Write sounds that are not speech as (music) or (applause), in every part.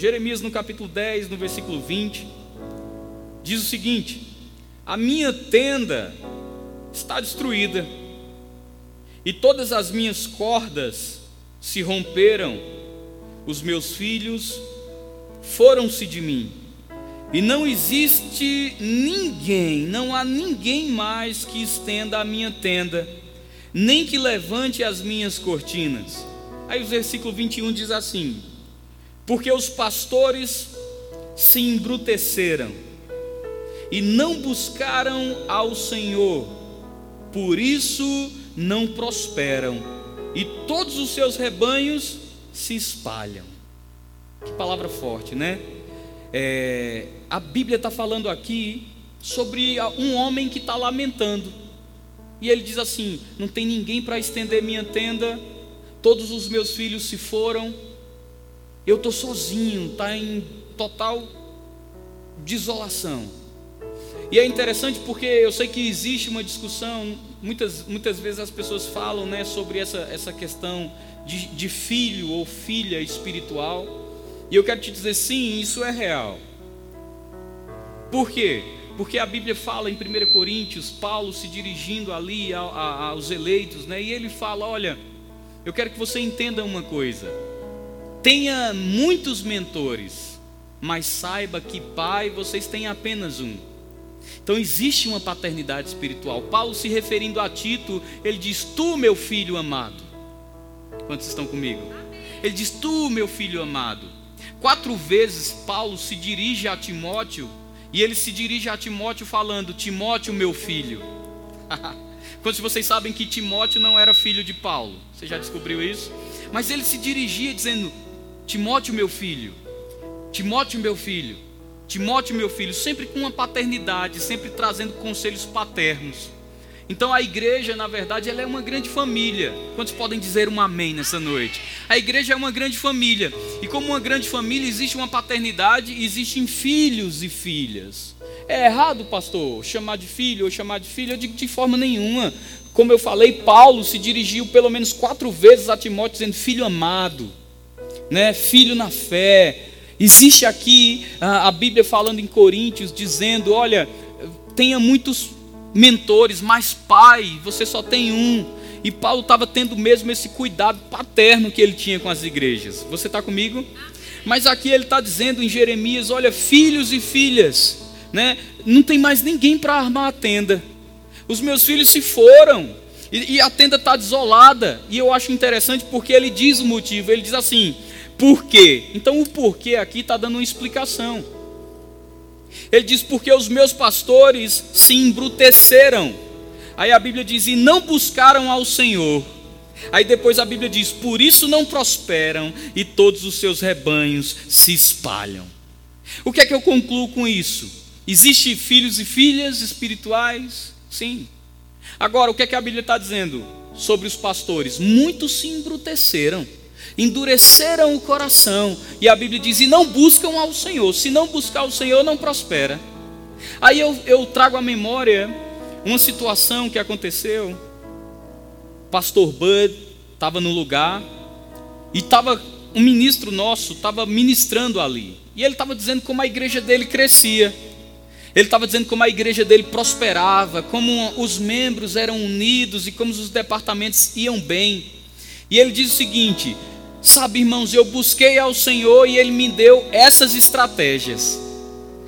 Jeremias no capítulo 10, no versículo 20, diz o seguinte: A minha tenda está destruída, e todas as minhas cordas se romperam, os meus filhos foram-se de mim, e não existe ninguém, não há ninguém mais que estenda a minha tenda, nem que levante as minhas cortinas. Aí o versículo 21 diz assim: Porque os pastores se embruteceram e não buscaram ao Senhor, por isso não prosperam, e todos os seus rebanhos se espalham. Que palavra forte, né? É, a Bíblia está falando aqui sobre um homem que está lamentando. E ele diz assim: Não tem ninguém para estender minha tenda, todos os meus filhos se foram, eu estou sozinho, está em total desolação. E é interessante porque eu sei que existe uma discussão, muitas, muitas vezes as pessoas falam né, sobre essa, essa questão de, de filho ou filha espiritual. E eu quero te dizer, sim, isso é real. Por quê? Porque a Bíblia fala em 1 Coríntios, Paulo se dirigindo ali aos eleitos, né? E ele fala: Olha, eu quero que você entenda uma coisa. Tenha muitos mentores, mas saiba que pai vocês têm apenas um. Então existe uma paternidade espiritual. Paulo se referindo a Tito, ele diz: Tu, meu filho amado. Quantos estão comigo? Ele diz: Tu, meu filho amado. Quatro vezes Paulo se dirige a Timóteo e ele se dirige a Timóteo falando: Timóteo, meu filho. (laughs) Quantos vocês sabem que Timóteo não era filho de Paulo? Você já descobriu isso? Mas ele se dirigia dizendo: Timóteo, meu filho. Timóteo, meu filho. Timóteo, meu filho, sempre com uma paternidade, sempre trazendo conselhos paternos. Então a igreja, na verdade, ela é uma grande família. Quantos podem dizer um amém nessa noite? A igreja é uma grande família. E como uma grande família, existe uma paternidade, existem filhos e filhas. É errado, pastor, chamar de filho ou chamar de filha? Eu digo de forma nenhuma. Como eu falei, Paulo se dirigiu pelo menos quatro vezes a Timóteo dizendo: Filho amado, né? filho na fé. Existe aqui a, Bíblia falando em Coríntios, dizendo: Olha, tenha muitos mentores, mas pai, você só tem um. E Paulo estava tendo mesmo esse cuidado paterno que ele tinha com as igrejas. Você está comigo? Mas aqui ele está dizendo em Jeremias: olha, filhos e filhas, né? Não tem mais ninguém para armar a tenda. Os meus filhos se foram e, e a tenda está desolada. E eu acho interessante porque ele diz o motivo. Ele diz assim: por quê? Então o porquê aqui está dando uma explicação. Ele diz: Porque os meus pastores se embruteceram. Aí a Bíblia diz: E não buscaram ao Senhor. Aí depois a Bíblia diz: Por isso não prosperam e todos os seus rebanhos se espalham. O que é que eu concluo com isso? Existem filhos e filhas espirituais? Sim. Agora, o que é que a Bíblia está dizendo sobre os pastores? Muitos se embruteceram endureceram o coração, e a Bíblia diz: e não buscam ao Senhor, se não buscar o Senhor, não prospera. Aí eu, eu trago à memória uma situação que aconteceu. Pastor Bud estava no lugar e estava um ministro nosso estava ministrando ali e ele estava dizendo como a igreja dele crescia. Ele estava dizendo como a igreja dele prosperava, como os membros eram unidos e como os departamentos iam bem. E ele diz o seguinte: Sabe, irmãos, eu busquei ao Senhor e Ele me deu essas estratégias.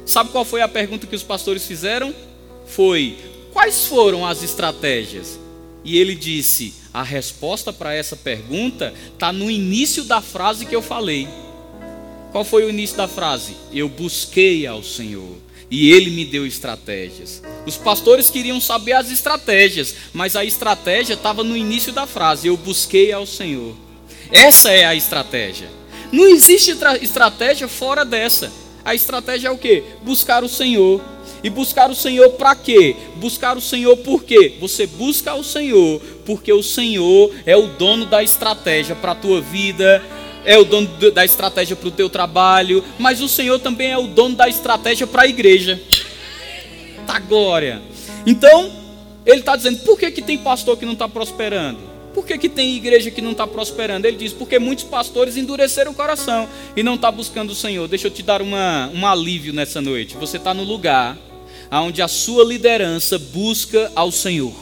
Sabe qual foi a pergunta que os pastores fizeram? Foi: quais foram as estratégias? E ele disse: a resposta para essa pergunta está no início da frase que eu falei. Qual foi o início da frase? Eu busquei ao Senhor e Ele me deu estratégias. Os pastores queriam saber as estratégias, mas a estratégia estava no início da frase: Eu busquei ao Senhor. Essa é a estratégia. Não existe estratégia fora dessa. A estratégia é o que? Buscar o Senhor. E buscar o Senhor para quê? Buscar o Senhor por quê? Você busca o Senhor porque o Senhor é o dono da estratégia para a tua vida, é o dono da estratégia para o teu trabalho, mas o Senhor também é o dono da estratégia para a igreja. Tá glória. Então, ele está dizendo, por que, que tem pastor que não está prosperando? Por que, que tem igreja que não está prosperando? Ele diz, porque muitos pastores endureceram o coração e não está buscando o Senhor. Deixa eu te dar uma, um alívio nessa noite. Você está no lugar onde a sua liderança busca ao Senhor.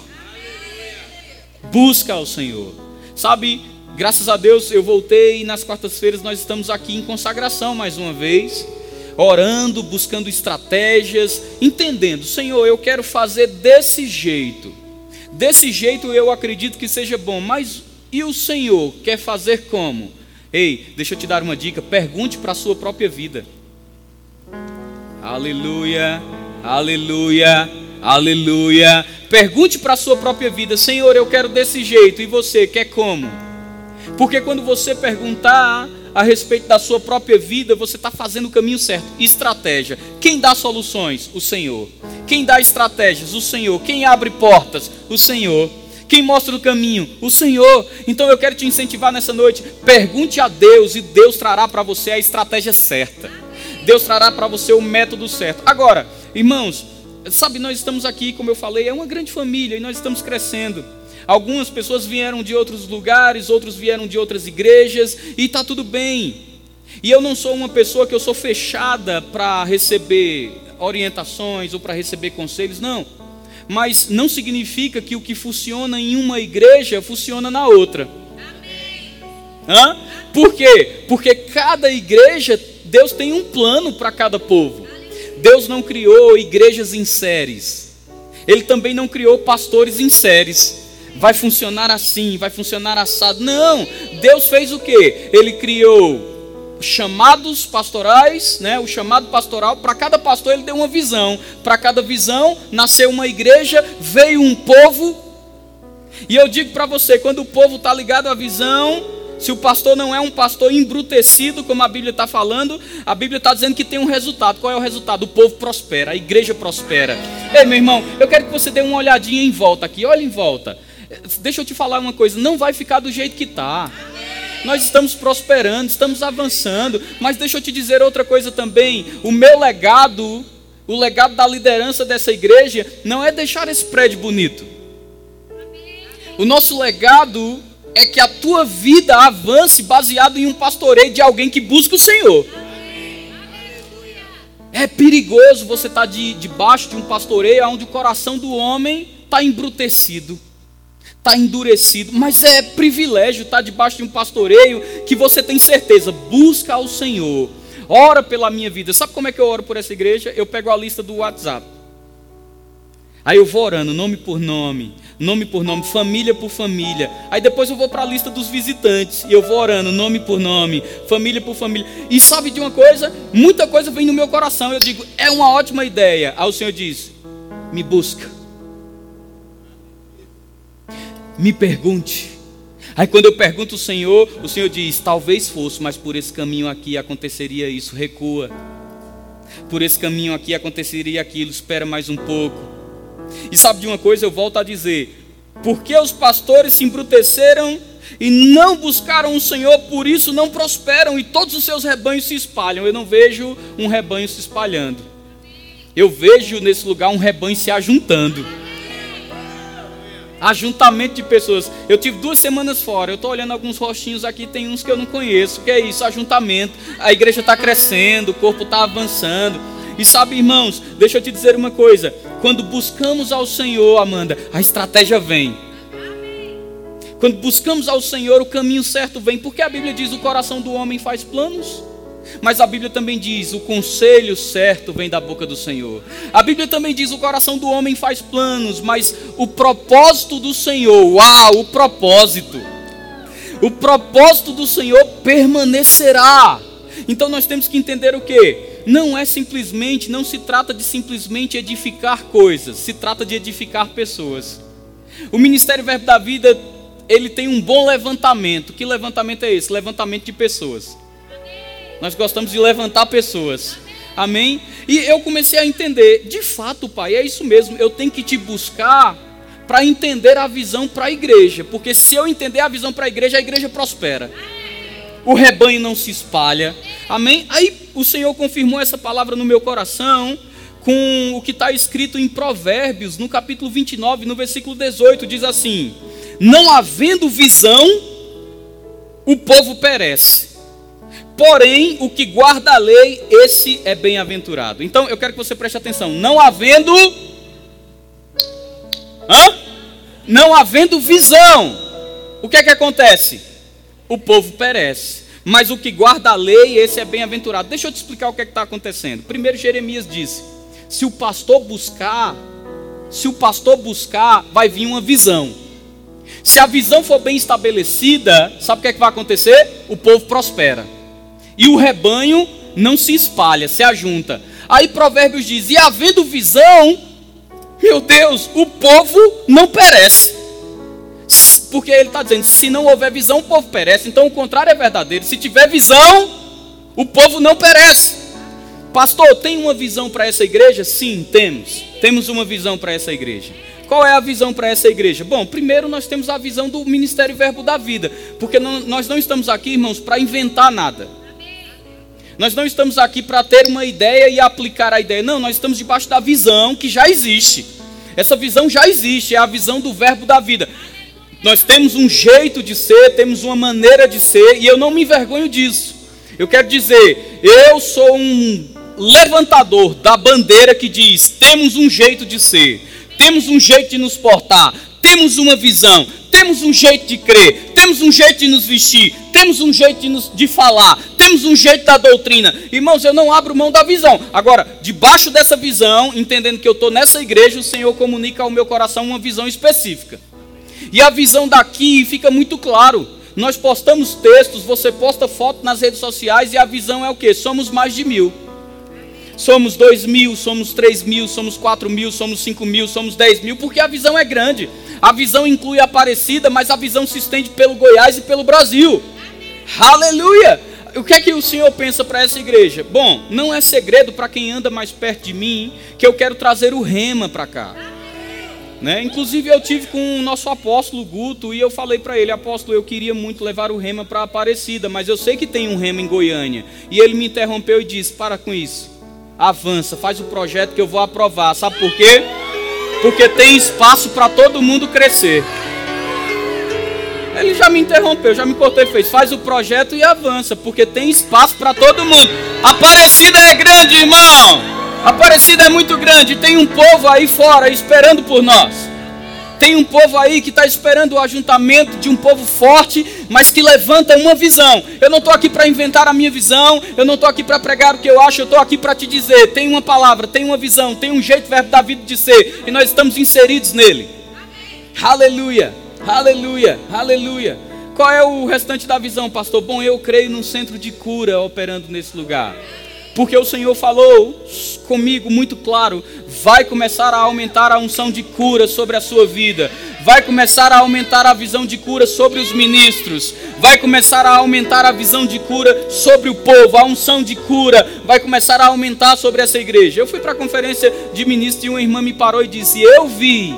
Busca ao Senhor. Sabe, graças a Deus eu voltei e nas quartas-feiras nós estamos aqui em consagração mais uma vez orando, buscando estratégias, entendendo, Senhor, eu quero fazer desse jeito. Desse jeito eu acredito que seja bom, mas e o Senhor quer fazer como? Ei, deixa eu te dar uma dica, pergunte para a sua própria vida. Aleluia, aleluia, aleluia. Pergunte para a sua própria vida, Senhor, eu quero desse jeito, e você quer como? Porque quando você perguntar, a respeito da sua própria vida, você está fazendo o caminho certo. Estratégia. Quem dá soluções? O Senhor. Quem dá estratégias? O Senhor. Quem abre portas? O Senhor. Quem mostra o caminho? O Senhor. Então eu quero te incentivar nessa noite. Pergunte a Deus e Deus trará para você a estratégia certa. Deus trará para você o método certo. Agora, irmãos, sabe, nós estamos aqui, como eu falei, é uma grande família e nós estamos crescendo. Algumas pessoas vieram de outros lugares, outros vieram de outras igrejas, e está tudo bem. E eu não sou uma pessoa que eu sou fechada para receber orientações ou para receber conselhos, não. Mas não significa que o que funciona em uma igreja funciona na outra. Hã? Por quê? Porque cada igreja, Deus tem um plano para cada povo. Deus não criou igrejas em séries. Ele também não criou pastores em séries vai funcionar assim, vai funcionar assado. Não, Deus fez o que? Ele criou chamados pastorais, né? O chamado pastoral, para cada pastor ele deu uma visão. Para cada visão nasceu uma igreja, veio um povo. E eu digo para você, quando o povo está ligado à visão, se o pastor não é um pastor embrutecido, como a Bíblia está falando, a Bíblia está dizendo que tem um resultado. Qual é o resultado? O povo prospera, a igreja prospera. Ei, meu irmão, eu quero que você dê uma olhadinha em volta aqui, olha em volta. Deixa eu te falar uma coisa, não vai ficar do jeito que está. Nós estamos prosperando, estamos avançando, mas deixa eu te dizer outra coisa também. O meu legado, o legado da liderança dessa igreja, não é deixar esse prédio bonito. O nosso legado é que a tua vida avance baseado em um pastoreio de alguém que busca o Senhor. É perigoso você estar tá de, debaixo de um pastoreio onde o coração do homem está embrutecido está endurecido, mas é privilégio estar tá debaixo de um pastoreio que você tem certeza, busca ao Senhor, ora pela minha vida. Sabe como é que eu oro por essa igreja? Eu pego a lista do WhatsApp. Aí eu vou orando, nome por nome, nome por nome, família por família. Aí depois eu vou para a lista dos visitantes e eu vou orando, nome por nome, família por família. E sabe de uma coisa? Muita coisa vem no meu coração. Eu digo, é uma ótima ideia. Aí o Senhor diz: me busca me pergunte. Aí quando eu pergunto ao Senhor, o Senhor diz: talvez fosse, mas por esse caminho aqui aconteceria isso, recua. Por esse caminho aqui aconteceria aquilo, espera mais um pouco. E sabe de uma coisa, eu volto a dizer: porque os pastores se embruteceram e não buscaram o Senhor, por isso não prosperam e todos os seus rebanhos se espalham. Eu não vejo um rebanho se espalhando. Eu vejo nesse lugar um rebanho se ajuntando ajuntamento de pessoas. Eu tive duas semanas fora, eu estou olhando alguns rostinhos aqui, tem uns que eu não conheço. Que é isso? Ajuntamento. A igreja está crescendo, o corpo está avançando. E sabe, irmãos, deixa eu te dizer uma coisa: quando buscamos ao Senhor, Amanda, a estratégia vem. Quando buscamos ao Senhor, o caminho certo vem, porque a Bíblia diz: o coração do homem faz planos mas a Bíblia também diz: o conselho certo vem da boca do Senhor. A Bíblia também diz: o coração do homem faz planos, mas o propósito do Senhor, uau, o propósito. O propósito do Senhor permanecerá. Então nós temos que entender o que? Não é simplesmente, não se trata de simplesmente edificar coisas, se trata de edificar pessoas. O Ministério Verbo da Vida, ele tem um bom levantamento. Que levantamento é esse? Levantamento de pessoas. Nós gostamos de levantar pessoas. Amém? E eu comecei a entender, de fato, pai, é isso mesmo. Eu tenho que te buscar para entender a visão para a igreja, porque se eu entender a visão para a igreja, a igreja prospera. O rebanho não se espalha. Amém? Aí o Senhor confirmou essa palavra no meu coração com o que está escrito em Provérbios, no capítulo 29, no versículo 18, diz assim: não havendo visão, o povo perece. Porém, o que guarda a lei, esse é bem-aventurado. Então, eu quero que você preste atenção. Não havendo. Hã? Não havendo visão, o que é que acontece? O povo perece. Mas o que guarda a lei, esse é bem-aventurado. Deixa eu te explicar o que é está acontecendo. Primeiro, Jeremias disse: se o pastor buscar, se o pastor buscar, vai vir uma visão. Se a visão for bem estabelecida, sabe o que, é que vai acontecer? O povo prospera. E o rebanho não se espalha, se ajunta. Aí Provérbios diz: e havendo visão, meu Deus, o povo não perece. Porque ele está dizendo: se não houver visão, o povo perece. Então o contrário é verdadeiro. Se tiver visão, o povo não perece. Pastor, tem uma visão para essa igreja? Sim, temos. Temos uma visão para essa igreja. Qual é a visão para essa igreja? Bom, primeiro nós temos a visão do Ministério Verbo da Vida, porque não, nós não estamos aqui, irmãos, para inventar nada. Nós não estamos aqui para ter uma ideia e aplicar a ideia. Não, nós estamos debaixo da visão que já existe. Essa visão já existe, é a visão do Verbo da Vida. Nós temos um jeito de ser, temos uma maneira de ser, e eu não me envergonho disso. Eu quero dizer, eu sou um levantador da bandeira que diz: temos um jeito de ser, temos um jeito de nos portar, temos uma visão, temos um jeito de crer, temos um jeito de nos vestir, temos um jeito de, nos, de falar, temos um jeito da doutrina. Irmãos, eu não abro mão da visão. Agora, debaixo dessa visão, entendendo que eu estou nessa igreja, o Senhor comunica ao meu coração uma visão específica. E a visão daqui fica muito claro. Nós postamos textos, você posta foto nas redes sociais e a visão é o que? Somos mais de mil somos dois mil, somos três mil, somos quatro mil, somos cinco mil, somos dez mil, porque a visão é grande. A visão inclui a Aparecida, mas a visão se estende pelo Goiás e pelo Brasil. Aleluia! O que é que o Senhor pensa para essa igreja? Bom, não é segredo para quem anda mais perto de mim que eu quero trazer o rema para cá. Né? Inclusive eu tive com o nosso apóstolo Guto e eu falei para ele, apóstolo, eu queria muito levar o rema para Aparecida, mas eu sei que tem um rema em Goiânia. E ele me interrompeu e disse: "Para com isso avança, faz o projeto que eu vou aprovar. Sabe por quê? Porque tem espaço para todo mundo crescer. Ele já me interrompeu, já me cortou e fez: faz o projeto e avança, porque tem espaço para todo mundo. Aparecida é grande, irmão. Aparecida é muito grande. Tem um povo aí fora esperando por nós. Tem um povo aí que está esperando o ajuntamento de um povo forte, mas que levanta uma visão. Eu não estou aqui para inventar a minha visão, eu não estou aqui para pregar o que eu acho, eu estou aqui para te dizer: tem uma palavra, tem uma visão, tem um jeito verbo da vida de ser, e nós estamos inseridos nele. Aleluia, aleluia, aleluia. Qual é o restante da visão, pastor? Bom, eu creio num centro de cura operando nesse lugar. Porque o Senhor falou comigo muito claro: vai começar a aumentar a unção de cura sobre a sua vida, vai começar a aumentar a visão de cura sobre os ministros, vai começar a aumentar a visão de cura sobre o povo, a unção de cura vai começar a aumentar sobre essa igreja. Eu fui para a conferência de ministros e uma irmã me parou e disse: Eu vi,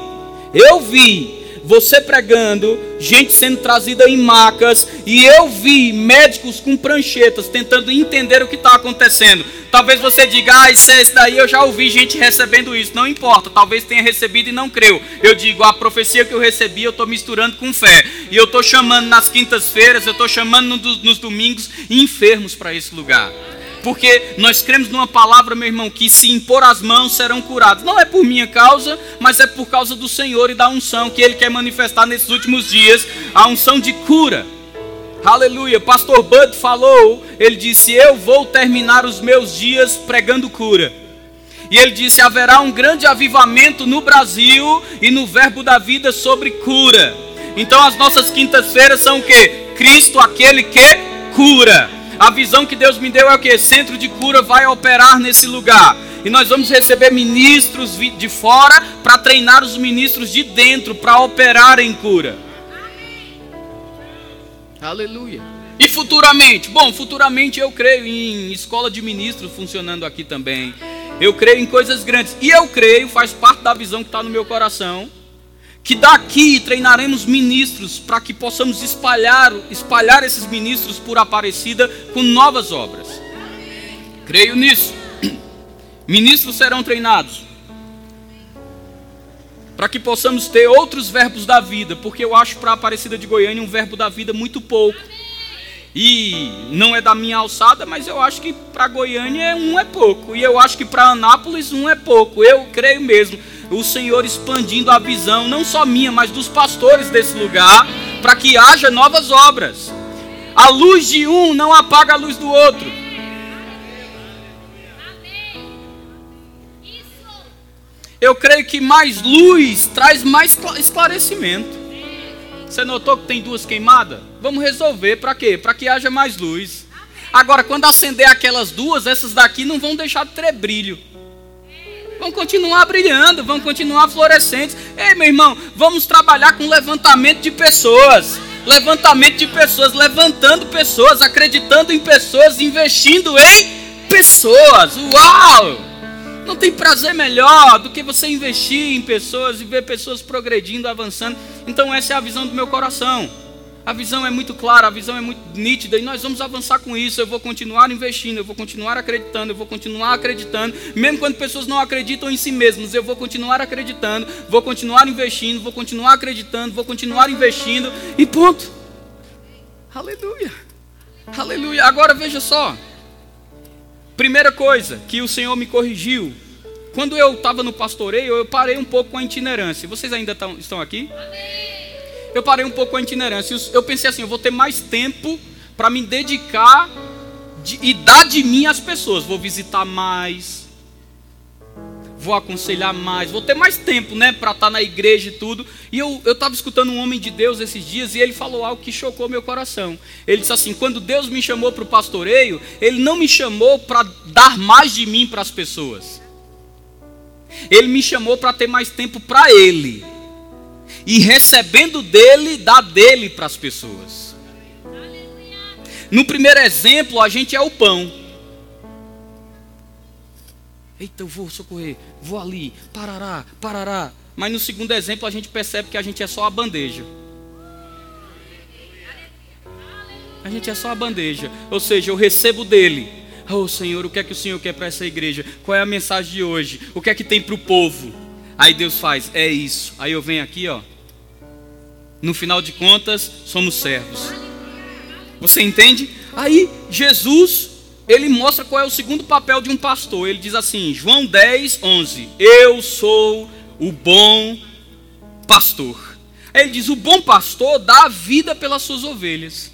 eu vi você pregando, gente sendo trazida em macas, e eu vi médicos com pranchetas tentando entender o que está acontecendo. Talvez você diga, ah, isso, é, isso daí eu já ouvi gente recebendo isso. Não importa, talvez tenha recebido e não creu. Eu digo, a profecia que eu recebi, eu estou misturando com fé. E eu estou chamando nas quintas-feiras, eu estou chamando nos domingos enfermos para esse lugar porque nós cremos numa palavra, meu irmão, que se impor as mãos serão curados. Não é por minha causa, mas é por causa do Senhor e da unção que Ele quer manifestar nesses últimos dias a unção de cura. Aleluia. Pastor Bud falou, ele disse: Eu vou terminar os meus dias pregando cura. E ele disse: haverá um grande avivamento no Brasil e no Verbo da Vida sobre cura. Então as nossas quintas-feiras são o que? Cristo, aquele que cura. A visão que Deus me deu é o que? Centro de cura vai operar nesse lugar. E nós vamos receber ministros de fora para treinar os ministros de dentro para operar em cura. Aleluia. E futuramente? Bom, futuramente eu creio em escola de ministros funcionando aqui também. Eu creio em coisas grandes. E eu creio, faz parte da visão que está no meu coração que daqui treinaremos ministros para que possamos espalhar, espalhar esses ministros por Aparecida com novas obras. Creio nisso. (clears throat) Ministros serão treinados. para que possamos ter outros verbos da vida, porque eu acho para Aparecida de Goiânia um verbo da vida muito pouco. E não é da minha alçada, mas eu acho que para Goiânia um é pouco. E eu acho que para Anápolis um é pouco. Eu creio mesmo. O Senhor expandindo a visão, não só minha, mas dos pastores desse lugar, para que haja novas obras. A luz de um não apaga a luz do outro. Eu creio que mais luz traz mais esclarecimento. Você notou que tem duas queimadas? Vamos resolver para quê? Para que haja mais luz. Agora, quando acender aquelas duas, essas daqui não vão deixar de ter brilho. Vão continuar brilhando, vão continuar florescentes. Ei, meu irmão, vamos trabalhar com levantamento de pessoas. Levantamento de pessoas, levantando pessoas, acreditando em pessoas, investindo em pessoas. Uau! Não tem prazer melhor do que você investir em pessoas e ver pessoas progredindo, avançando. Então, essa é a visão do meu coração. A visão é muito clara, a visão é muito nítida e nós vamos avançar com isso. Eu vou continuar investindo, eu vou continuar acreditando, eu vou continuar acreditando, mesmo quando pessoas não acreditam em si mesmas, eu vou continuar acreditando, vou continuar investindo, vou continuar acreditando, vou continuar investindo e ponto. Aleluia. Aleluia. Agora veja só. Primeira coisa que o Senhor me corrigiu. Quando eu estava no pastoreio, eu parei um pouco com a itinerância. Vocês ainda tão, estão aqui? Eu parei um pouco com a itinerância. Eu pensei assim: eu vou ter mais tempo para me dedicar de, e dar de mim às pessoas. Vou visitar mais, vou aconselhar mais, vou ter mais tempo, né, para estar tá na igreja e tudo. E eu estava escutando um homem de Deus esses dias e ele falou algo que chocou meu coração. Ele disse assim: quando Deus me chamou para o pastoreio, Ele não me chamou para dar mais de mim para as pessoas. Ele me chamou para ter mais tempo para Ele. E recebendo dele, dar dele para as pessoas. No primeiro exemplo, a gente é o pão. Eita, eu vou socorrer, vou ali, parará, parará. Mas no segundo exemplo a gente percebe que a gente é só a bandeja. A gente é só a bandeja. Ou seja, eu recebo dele. Oh Senhor, o que é que o Senhor quer para essa igreja? Qual é a mensagem de hoje? O que é que tem para o povo? Aí Deus faz, é isso. Aí eu venho aqui, ó. No final de contas, somos servos. Você entende? Aí Jesus ele mostra qual é o segundo papel de um pastor. Ele diz assim, João 10, 11: Eu sou o bom pastor. Aí ele diz: O bom pastor dá a vida pelas suas ovelhas.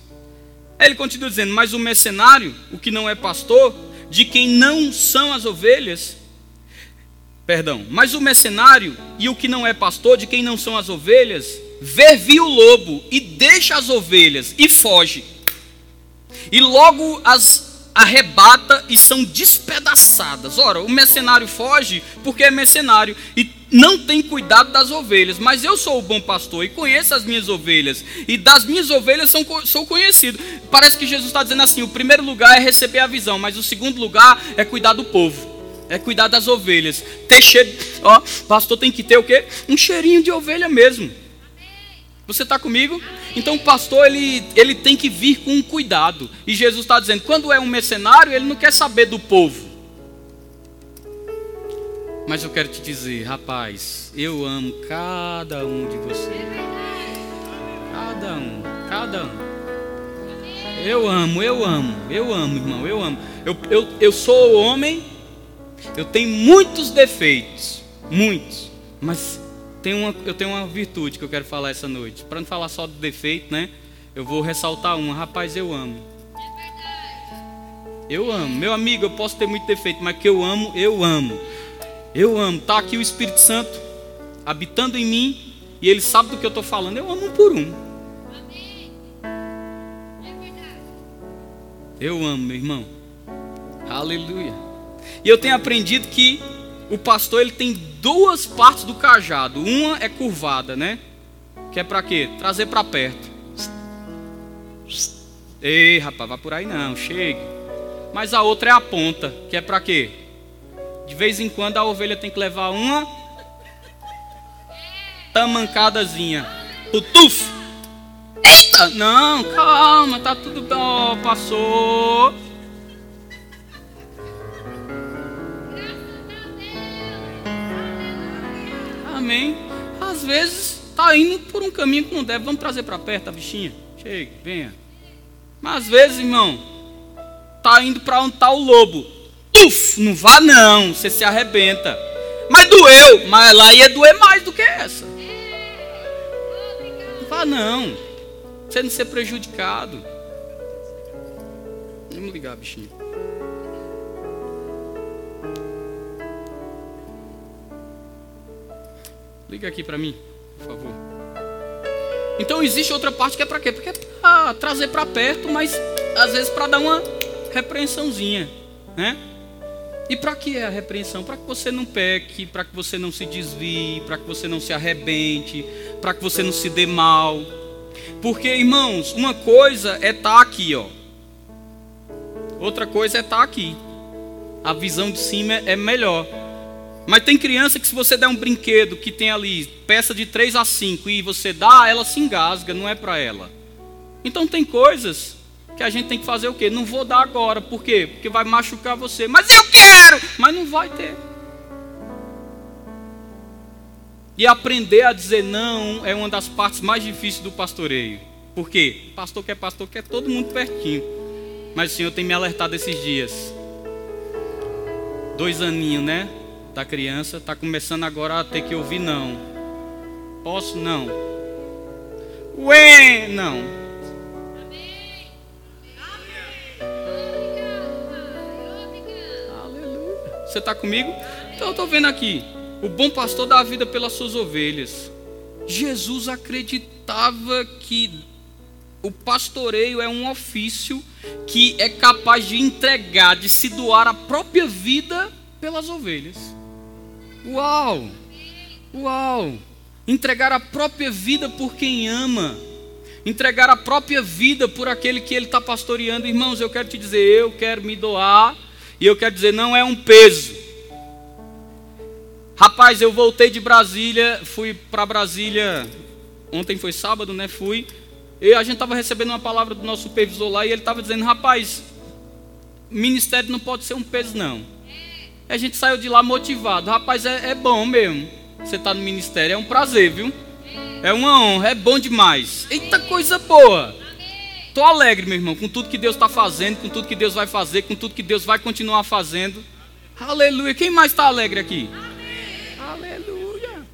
Aí ele continua dizendo: Mas o mercenário, o que não é pastor, de quem não são as ovelhas, perdão, mas o mercenário e o que não é pastor, de quem não são as ovelhas, vê vir o lobo e deixa as ovelhas e foge. E logo as arrebata e são despedaçadas. Ora, o mercenário foge porque é mercenário e não tem cuidado das ovelhas, mas eu sou o bom pastor e conheço as minhas ovelhas, e das minhas ovelhas sou, sou conhecido. Parece que Jesus está dizendo assim: o primeiro lugar é receber a visão, mas o segundo lugar é cuidar do povo. É cuidar das ovelhas. Ter cheiro. Ó, pastor tem que ter o quê? Um cheirinho de ovelha mesmo. Você está comigo? Então o pastor ele, ele tem que vir com cuidado. E Jesus está dizendo: quando é um mercenário, ele não quer saber do povo. Mas eu quero te dizer, rapaz, eu amo cada um de vocês. Cada um, cada um. Eu amo, eu amo, eu amo, irmão, eu amo. Eu, eu, eu sou homem, eu tenho muitos defeitos, muitos, mas tenho uma, eu tenho uma virtude que eu quero falar essa noite. Para não falar só do defeito, né? Eu vou ressaltar uma. Rapaz, eu amo. Eu amo. Meu amigo, eu posso ter muito defeito, mas que eu amo, eu amo. Eu amo. Tá aqui o Espírito Santo habitando em mim e ele sabe do que eu estou falando. Eu amo um por um. Eu amo, meu irmão. Aleluia. E eu tenho aprendido que o pastor ele tem duas partes do cajado. Uma é curvada, né? Que é para quê? Trazer para perto. Ei, rapaz, vai por aí não, chegue. Mas a outra é a ponta, que é para quê? De vez em quando a ovelha tem que levar uma tamancadazinha. Putuf! Eita! Não, calma, tá tudo. Oh, passou. Amém. às vezes está indo por um caminho que não deve. Vamos trazer para perto a bichinha. Chega, venha. Mas às vezes, irmão, está indo para onde está o lobo. Uf, não vá não, você se arrebenta. Mas doeu, mas lá ia doer mais do que essa. Não vá não. Você não ser prejudicado. Vamos ligar, bichinho. Liga aqui para mim, por favor. Então existe outra parte que é para quê? Porque é para trazer para perto, mas às vezes para dar uma repreensãozinha, né? E para que é a repreensão? Para que você não peque, para que você não se desvie, para que você não se arrebente, para que você não se dê mal. Porque, irmãos, uma coisa é estar tá aqui, ó. Outra coisa é estar tá aqui. A visão de cima é melhor. Mas tem criança que se você der um brinquedo que tem ali peça de 3 a 5 e você dá, ela se engasga, não é para ela. Então tem coisas que a gente tem que fazer o quê? Não vou dar agora. Por quê? Porque vai machucar você. Mas eu quero! Mas não vai ter. E aprender a dizer não é uma das partes mais difíceis do pastoreio. Por quê? Pastor quer pastor quer todo mundo pertinho. Mas o Senhor tem me alertado esses dias. Dois aninhos, né? Da criança, está começando agora a ter que ouvir não. Posso? Não. Ué, não. Você está comigo? Então eu estou vendo aqui. O bom pastor dá a vida pelas suas ovelhas. Jesus acreditava que o pastoreio é um ofício que é capaz de entregar, de se doar a própria vida pelas ovelhas. Uau! Uau! Entregar a própria vida por quem ama. Entregar a própria vida por aquele que ele está pastoreando. Irmãos, eu quero te dizer, eu quero me doar e eu quero dizer, não é um peso. Rapaz, eu voltei de Brasília, fui para Brasília, ontem foi sábado, né? Fui. E a gente estava recebendo uma palavra do nosso supervisor lá e ele estava dizendo, rapaz, ministério não pode ser um peso, não. A gente saiu de lá motivado. Rapaz, é, é bom mesmo. Você está no ministério, é um prazer, viu? É uma honra, é bom demais. Eita coisa boa. Estou alegre, meu irmão, com tudo que Deus está fazendo, com tudo que Deus vai fazer, com tudo que Deus vai continuar fazendo. Aleluia. Quem mais está alegre aqui? Aleluia.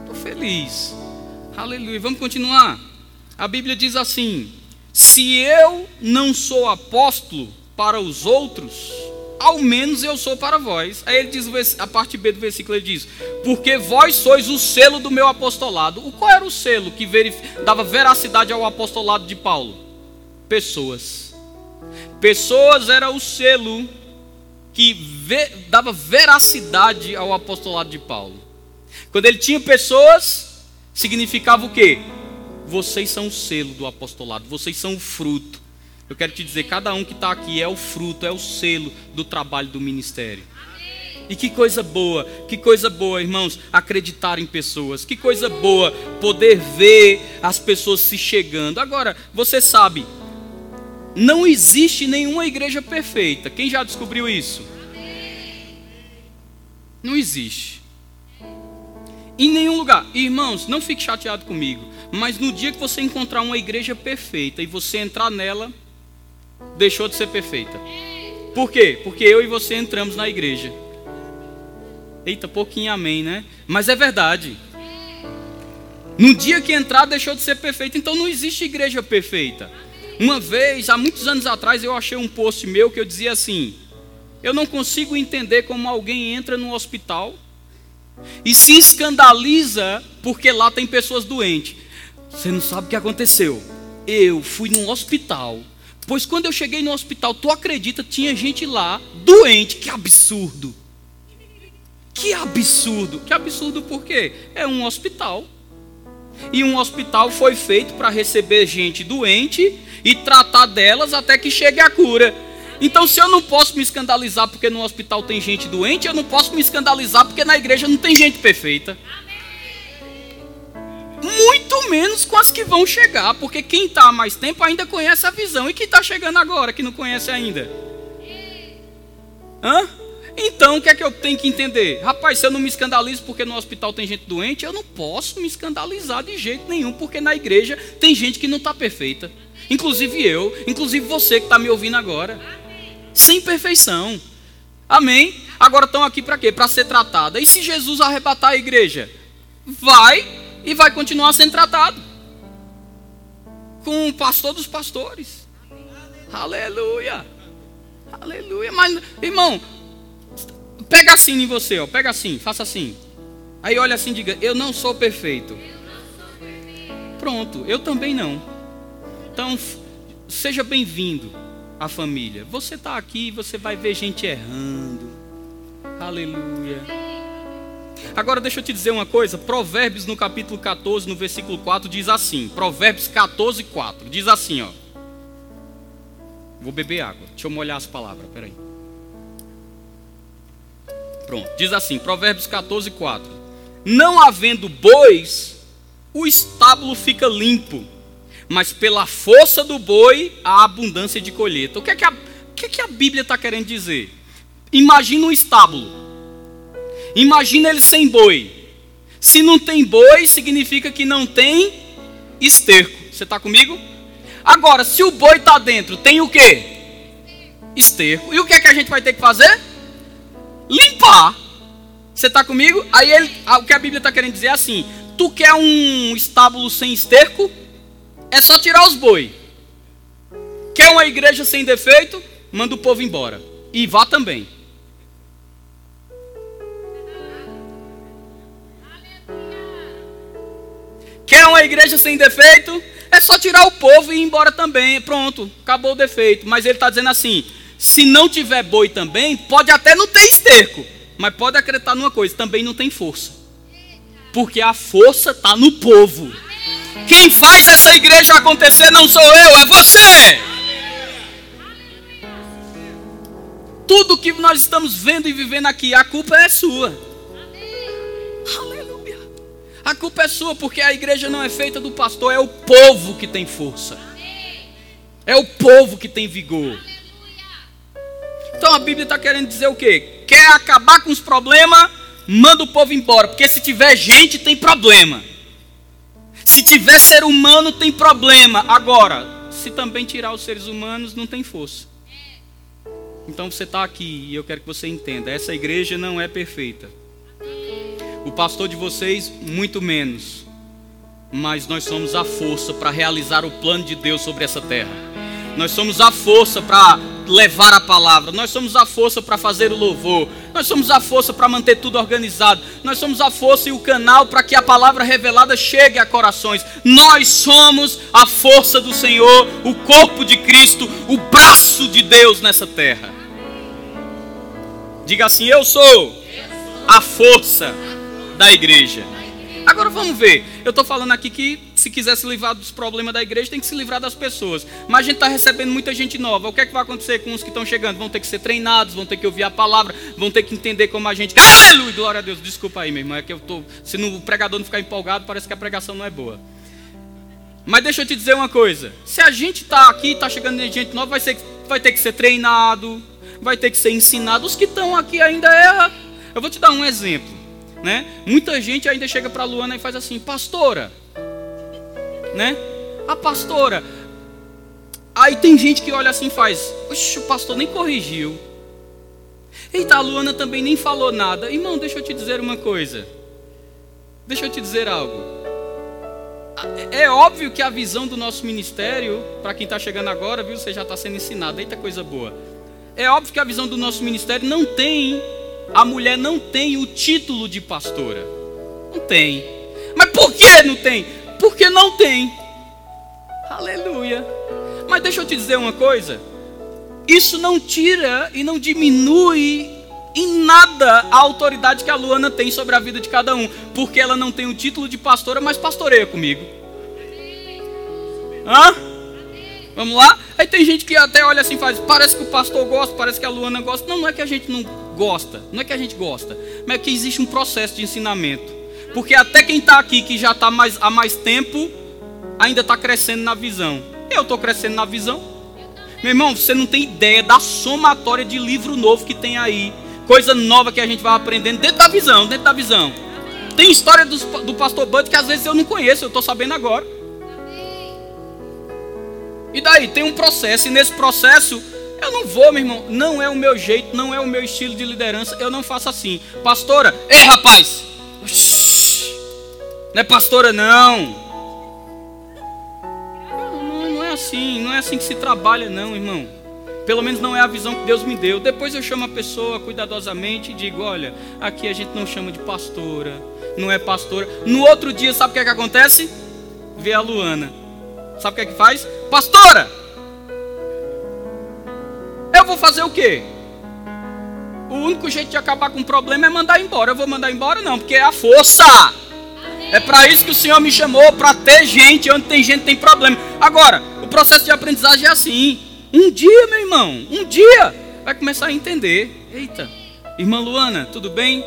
Estou feliz. Aleluia. Vamos continuar. A Bíblia diz assim: Se eu não sou apóstolo para os outros, ao menos eu sou para vós. Aí ele diz, a parte B do versículo, ele diz: Porque vós sois o selo do meu apostolado. O qual era o selo que dava veracidade ao apostolado de Paulo? pessoas. Pessoas era o selo que ve dava veracidade ao apostolado de Paulo. Quando ele tinha pessoas, significava o quê? Vocês são o selo do apostolado, vocês são o fruto. Eu quero te dizer, cada um que está aqui é o fruto, é o selo do trabalho do ministério. E que coisa boa, que coisa boa, irmãos, acreditar em pessoas. Que coisa boa poder ver as pessoas se chegando. Agora, você sabe, não existe nenhuma igreja perfeita. Quem já descobriu isso? Não existe. Em nenhum lugar. Irmãos, não fique chateado comigo. Mas no dia que você encontrar uma igreja perfeita e você entrar nela, deixou de ser perfeita. Por quê? Porque eu e você entramos na igreja. Eita, pouquinho amém, né? Mas é verdade. No dia que entrar, deixou de ser perfeita. Então não existe igreja perfeita. Uma vez, há muitos anos atrás, eu achei um post meu que eu dizia assim: Eu não consigo entender como alguém entra no hospital e se escandaliza porque lá tem pessoas doentes. Você não sabe o que aconteceu. Eu fui num hospital. Pois quando eu cheguei no hospital, tu acredita, tinha gente lá doente. Que absurdo. Que absurdo. Que absurdo por quê? É um hospital. E um hospital foi feito para receber gente doente e tratar delas até que chegue a cura. Então, se eu não posso me escandalizar porque no hospital tem gente doente, eu não posso me escandalizar porque na igreja não tem gente perfeita. Muito menos com as que vão chegar, porque quem está há mais tempo ainda conhece a visão. E quem está chegando agora que não conhece ainda? Hã? Então, o que é que eu tenho que entender? Rapaz, se eu não me escandalizo porque no hospital tem gente doente, eu não posso me escandalizar de jeito nenhum, porque na igreja tem gente que não está perfeita. Inclusive eu, inclusive você que está me ouvindo agora. Sem perfeição. Amém? Agora estão aqui para quê? Para ser tratada. E se Jesus arrebatar a igreja? Vai e vai continuar sendo tratado. Com o pastor dos pastores. Aleluia. Aleluia. Mas, irmão, pega assim em você, ó. Pega assim, faça assim. Aí olha assim e diga: Eu não sou perfeito. Pronto, eu também não. Então, seja bem-vindo à família. Você está aqui, você vai ver gente errando. Aleluia. Agora deixa eu te dizer uma coisa. Provérbios no capítulo 14, no versículo 4, diz assim. Provérbios 14, 4. Diz assim, ó. Vou beber água. Deixa eu molhar as palavras, peraí. Pronto. Diz assim, Provérbios 14, 4. Não havendo bois, o estábulo fica limpo, mas pela força do boi, há abundância de colheita. O que é que a, o que é que a Bíblia está querendo dizer? Imagina um estábulo. Imagina ele sem boi. Se não tem boi, significa que não tem esterco. Você está comigo? Agora, se o boi está dentro, tem o que? Esterco. E o que é que a gente vai ter que fazer? Limpar. Você está comigo? Aí ele, o que a Bíblia está querendo dizer é assim: tu quer um estábulo sem esterco? É só tirar os boi. Quer uma igreja sem defeito? Manda o povo embora. E vá também. Quer uma igreja sem defeito? É só tirar o povo e ir embora também. Pronto, acabou o defeito. Mas ele está dizendo assim: se não tiver boi também, pode até não ter esterco. Mas pode acreditar numa coisa: também não tem força. Porque a força está no povo. Quem faz essa igreja acontecer não sou eu, é você. Tudo que nós estamos vendo e vivendo aqui, a culpa é sua. A culpa é sua, porque a igreja não é feita do pastor, é o povo que tem força. É o povo que tem vigor. Então a Bíblia está querendo dizer o quê? Quer acabar com os problemas? Manda o povo embora, porque se tiver gente, tem problema. Se tiver ser humano, tem problema. Agora, se também tirar os seres humanos, não tem força. Então você está aqui e eu quero que você entenda: essa igreja não é perfeita. O pastor de vocês, muito menos. Mas nós somos a força para realizar o plano de Deus sobre essa terra. Nós somos a força para levar a palavra. Nós somos a força para fazer o louvor. Nós somos a força para manter tudo organizado. Nós somos a força e o canal para que a palavra revelada chegue a corações. Nós somos a força do Senhor, o corpo de Cristo, o braço de Deus nessa terra. Diga assim: Eu sou a força da igreja. Agora vamos ver. Eu estou falando aqui que se quiser se livrar dos problemas da igreja, tem que se livrar das pessoas. Mas a gente está recebendo muita gente nova. O que é que vai acontecer com os que estão chegando? Vão ter que ser treinados, vão ter que ouvir a palavra, vão ter que entender como a gente. Aleluia! Glória a Deus. Desculpa aí, meu irmão. É que eu tô. Se o pregador não ficar empolgado, parece que a pregação não é boa. Mas deixa eu te dizer uma coisa. Se a gente está aqui, está chegando gente nova, vai, ser, vai ter que ser treinado, vai ter que ser ensinado. Os que estão aqui ainda erram. Eu vou te dar um exemplo né? Muita gente ainda chega para a Luana e faz assim, pastora, né? A pastora. Aí tem gente que olha assim e faz, oxe, o pastor nem corrigiu. Eita, a Luana também nem falou nada. Irmão, deixa eu te dizer uma coisa. Deixa eu te dizer algo. É óbvio que a visão do nosso ministério, para quem está chegando agora, viu, você já está sendo ensinado. Eita, coisa boa. É óbvio que a visão do nosso ministério não tem a mulher não tem o título de pastora. Não tem. Mas por que não tem? Porque não tem. Aleluia. Mas deixa eu te dizer uma coisa. Isso não tira e não diminui em nada a autoridade que a Luana tem sobre a vida de cada um. Porque ela não tem o título de pastora, mas pastoreia comigo. Hã? Vamos lá? Aí tem gente que até olha assim e faz, parece que o pastor gosta, parece que a Luana gosta. Não, não é que a gente não gosta, não é que a gente gosta, mas é que existe um processo de ensinamento. Porque até quem está aqui, que já está mais, há mais tempo, ainda está crescendo na visão. Eu estou crescendo na visão. Meu irmão, você não tem ideia da somatória de livro novo que tem aí. coisa nova que a gente vai aprendendo dentro da visão, dentro da visão. Tem história do, do pastor Bud que às vezes eu não conheço, eu estou sabendo agora. E daí, tem um processo, e nesse processo eu não vou, meu irmão, não é o meu jeito, não é o meu estilo de liderança, eu não faço assim. Pastora, ei rapaz, não é pastora não. não. Não é assim, não é assim que se trabalha não, irmão. Pelo menos não é a visão que Deus me deu. Depois eu chamo a pessoa cuidadosamente e digo: olha, aqui a gente não chama de pastora, não é pastora. No outro dia, sabe o que é que acontece? Vê a Luana. Sabe o que é que faz? Pastora! Eu vou fazer o quê? O único jeito de acabar com o problema é mandar embora. Eu vou mandar embora não, porque é a força. É para isso que o Senhor me chamou, para ter gente, onde tem gente tem problema. Agora, o processo de aprendizagem é assim. Um dia, meu irmão, um dia vai começar a entender. Eita, irmã Luana, tudo bem?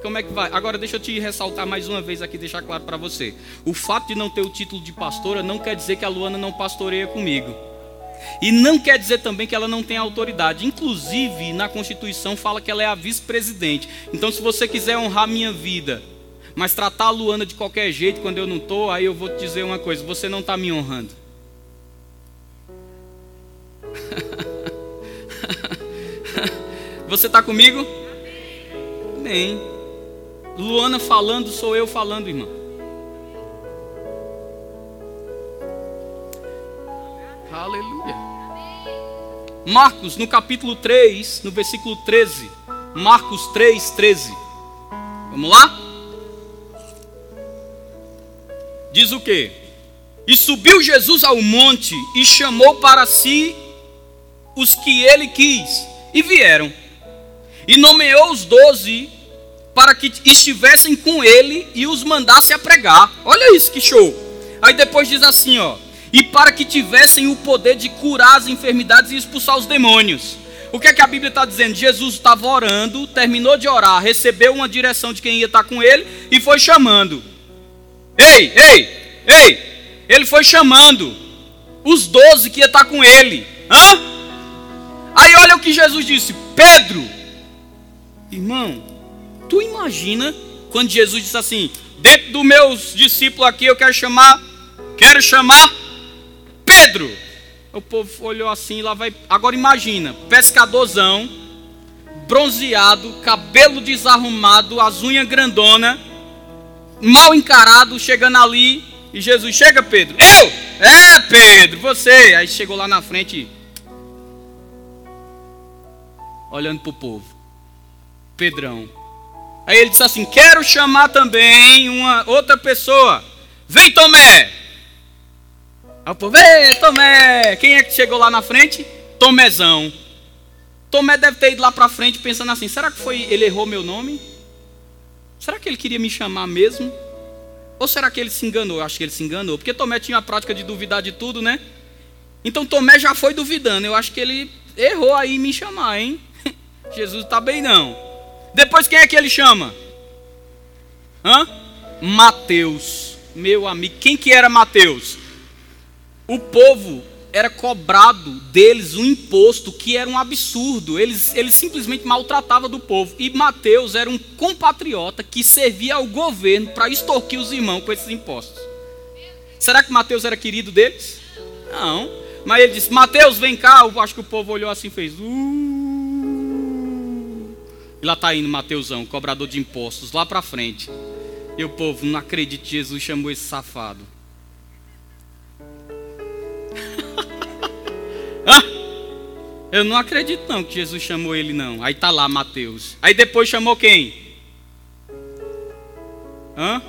Como é que vai? Agora deixa eu te ressaltar mais uma vez aqui, deixar claro para você. O fato de não ter o título de pastora não quer dizer que a Luana não pastoreia comigo. E não quer dizer também que ela não tem autoridade. Inclusive, na Constituição fala que ela é a vice-presidente. Então, se você quiser honrar minha vida, mas tratar a Luana de qualquer jeito quando eu não estou, aí eu vou te dizer uma coisa: você não está me honrando. (laughs) você está comigo? Bem. Luana falando, sou eu falando, irmão. Aleluia. Marcos, no capítulo 3, no versículo 13. Marcos 3, 13. Vamos lá? Diz o que? E subiu Jesus ao monte e chamou para si os que ele quis, e vieram. E nomeou os doze para que estivessem com ele e os mandasse a pregar. Olha isso que show. Aí depois diz assim, ó: e para que tivessem o poder de curar as enfermidades e expulsar os demônios. O que é que a Bíblia está dizendo? Jesus estava orando, terminou de orar, recebeu uma direção de quem ia estar com ele e foi chamando. Ei, ei, ei! Ele foi chamando os doze que ia estar com ele. Hã? Aí olha o que Jesus disse: Pedro, irmão, tu imagina quando Jesus disse assim: dentro dos meus discípulos aqui eu quero chamar, quero chamar Pedro. O povo olhou assim, lá vai. Agora imagina, pescadorzão, bronzeado, cabelo desarrumado, as unhas grandona, mal encarado, chegando ali, e Jesus chega, Pedro. Eu? É, Pedro, você. Aí chegou lá na frente, olhando para o povo. Pedrão. Aí ele disse assim: Quero chamar também uma outra pessoa. Vem, Tomé. Aí o povo, ei, Tomé! Quem é que chegou lá na frente? Tomézão. Tomé deve ter ido lá para frente pensando assim: será que foi ele errou meu nome? Será que ele queria me chamar mesmo? Ou será que ele se enganou? Eu acho que ele se enganou, porque Tomé tinha a prática de duvidar de tudo, né? Então Tomé já foi duvidando. Eu acho que ele errou aí em me chamar, hein? (laughs) Jesus está bem não. Depois quem é que ele chama? Hã? Mateus. Meu amigo, quem que era Mateus? O povo era cobrado deles um imposto que era um absurdo. Eles, eles simplesmente maltratavam do povo. E Mateus era um compatriota que servia ao governo para extorquir os irmãos com esses impostos. Será que Mateus era querido deles? Não. Mas ele disse: Mateus, vem cá. Eu acho que o povo olhou assim e fez. Uh... E lá está indo Mateusão, cobrador de impostos, lá para frente. E o povo, não acredita Jesus chamou esse safado. Eu não acredito não que Jesus chamou ele não. Aí tá lá Mateus. Aí depois chamou quem? Hã?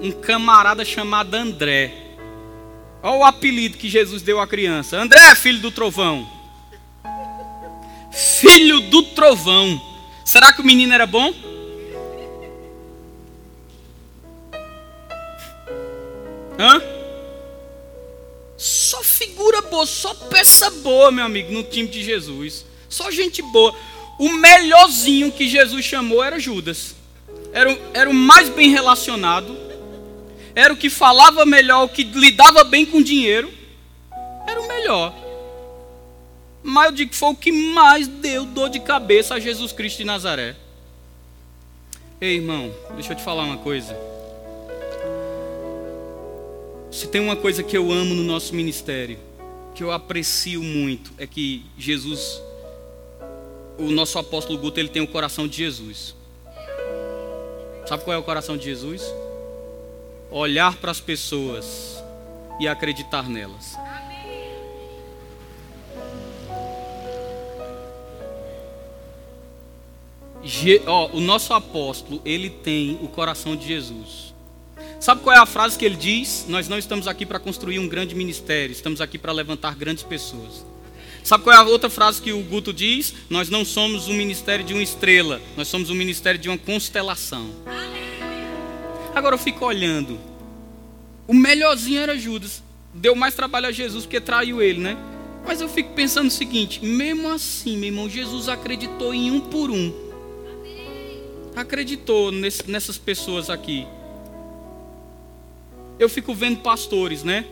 Um camarada chamado André. Olha o apelido que Jesus deu à criança. André, filho do trovão. Filho do trovão. Será que o menino era bom? Hã? Figura boa, só peça boa, meu amigo, no time de Jesus. Só gente boa. O melhorzinho que Jesus chamou era Judas. Era, era o mais bem relacionado. Era o que falava melhor, o que lidava bem com dinheiro. Era o melhor. Mas eu digo que foi o que mais deu dor de cabeça a Jesus Cristo de Nazaré. Ei, irmão, deixa eu te falar uma coisa. Se tem uma coisa que eu amo no nosso ministério, que eu aprecio muito, é que Jesus, o nosso apóstolo Guto, ele tem o coração de Jesus. Sabe qual é o coração de Jesus? Olhar para as pessoas e acreditar nelas. Je, ó, o nosso apóstolo, ele tem o coração de Jesus. Sabe qual é a frase que ele diz? Nós não estamos aqui para construir um grande ministério, estamos aqui para levantar grandes pessoas. Sabe qual é a outra frase que o Guto diz? Nós não somos um ministério de uma estrela, nós somos um ministério de uma constelação. Agora eu fico olhando. O melhorzinho era Judas. Deu mais trabalho a Jesus porque traiu ele, né? Mas eu fico pensando o seguinte: mesmo assim, meu irmão, Jesus acreditou em um por um. Acreditou nessas pessoas aqui eu fico vendo pastores, né?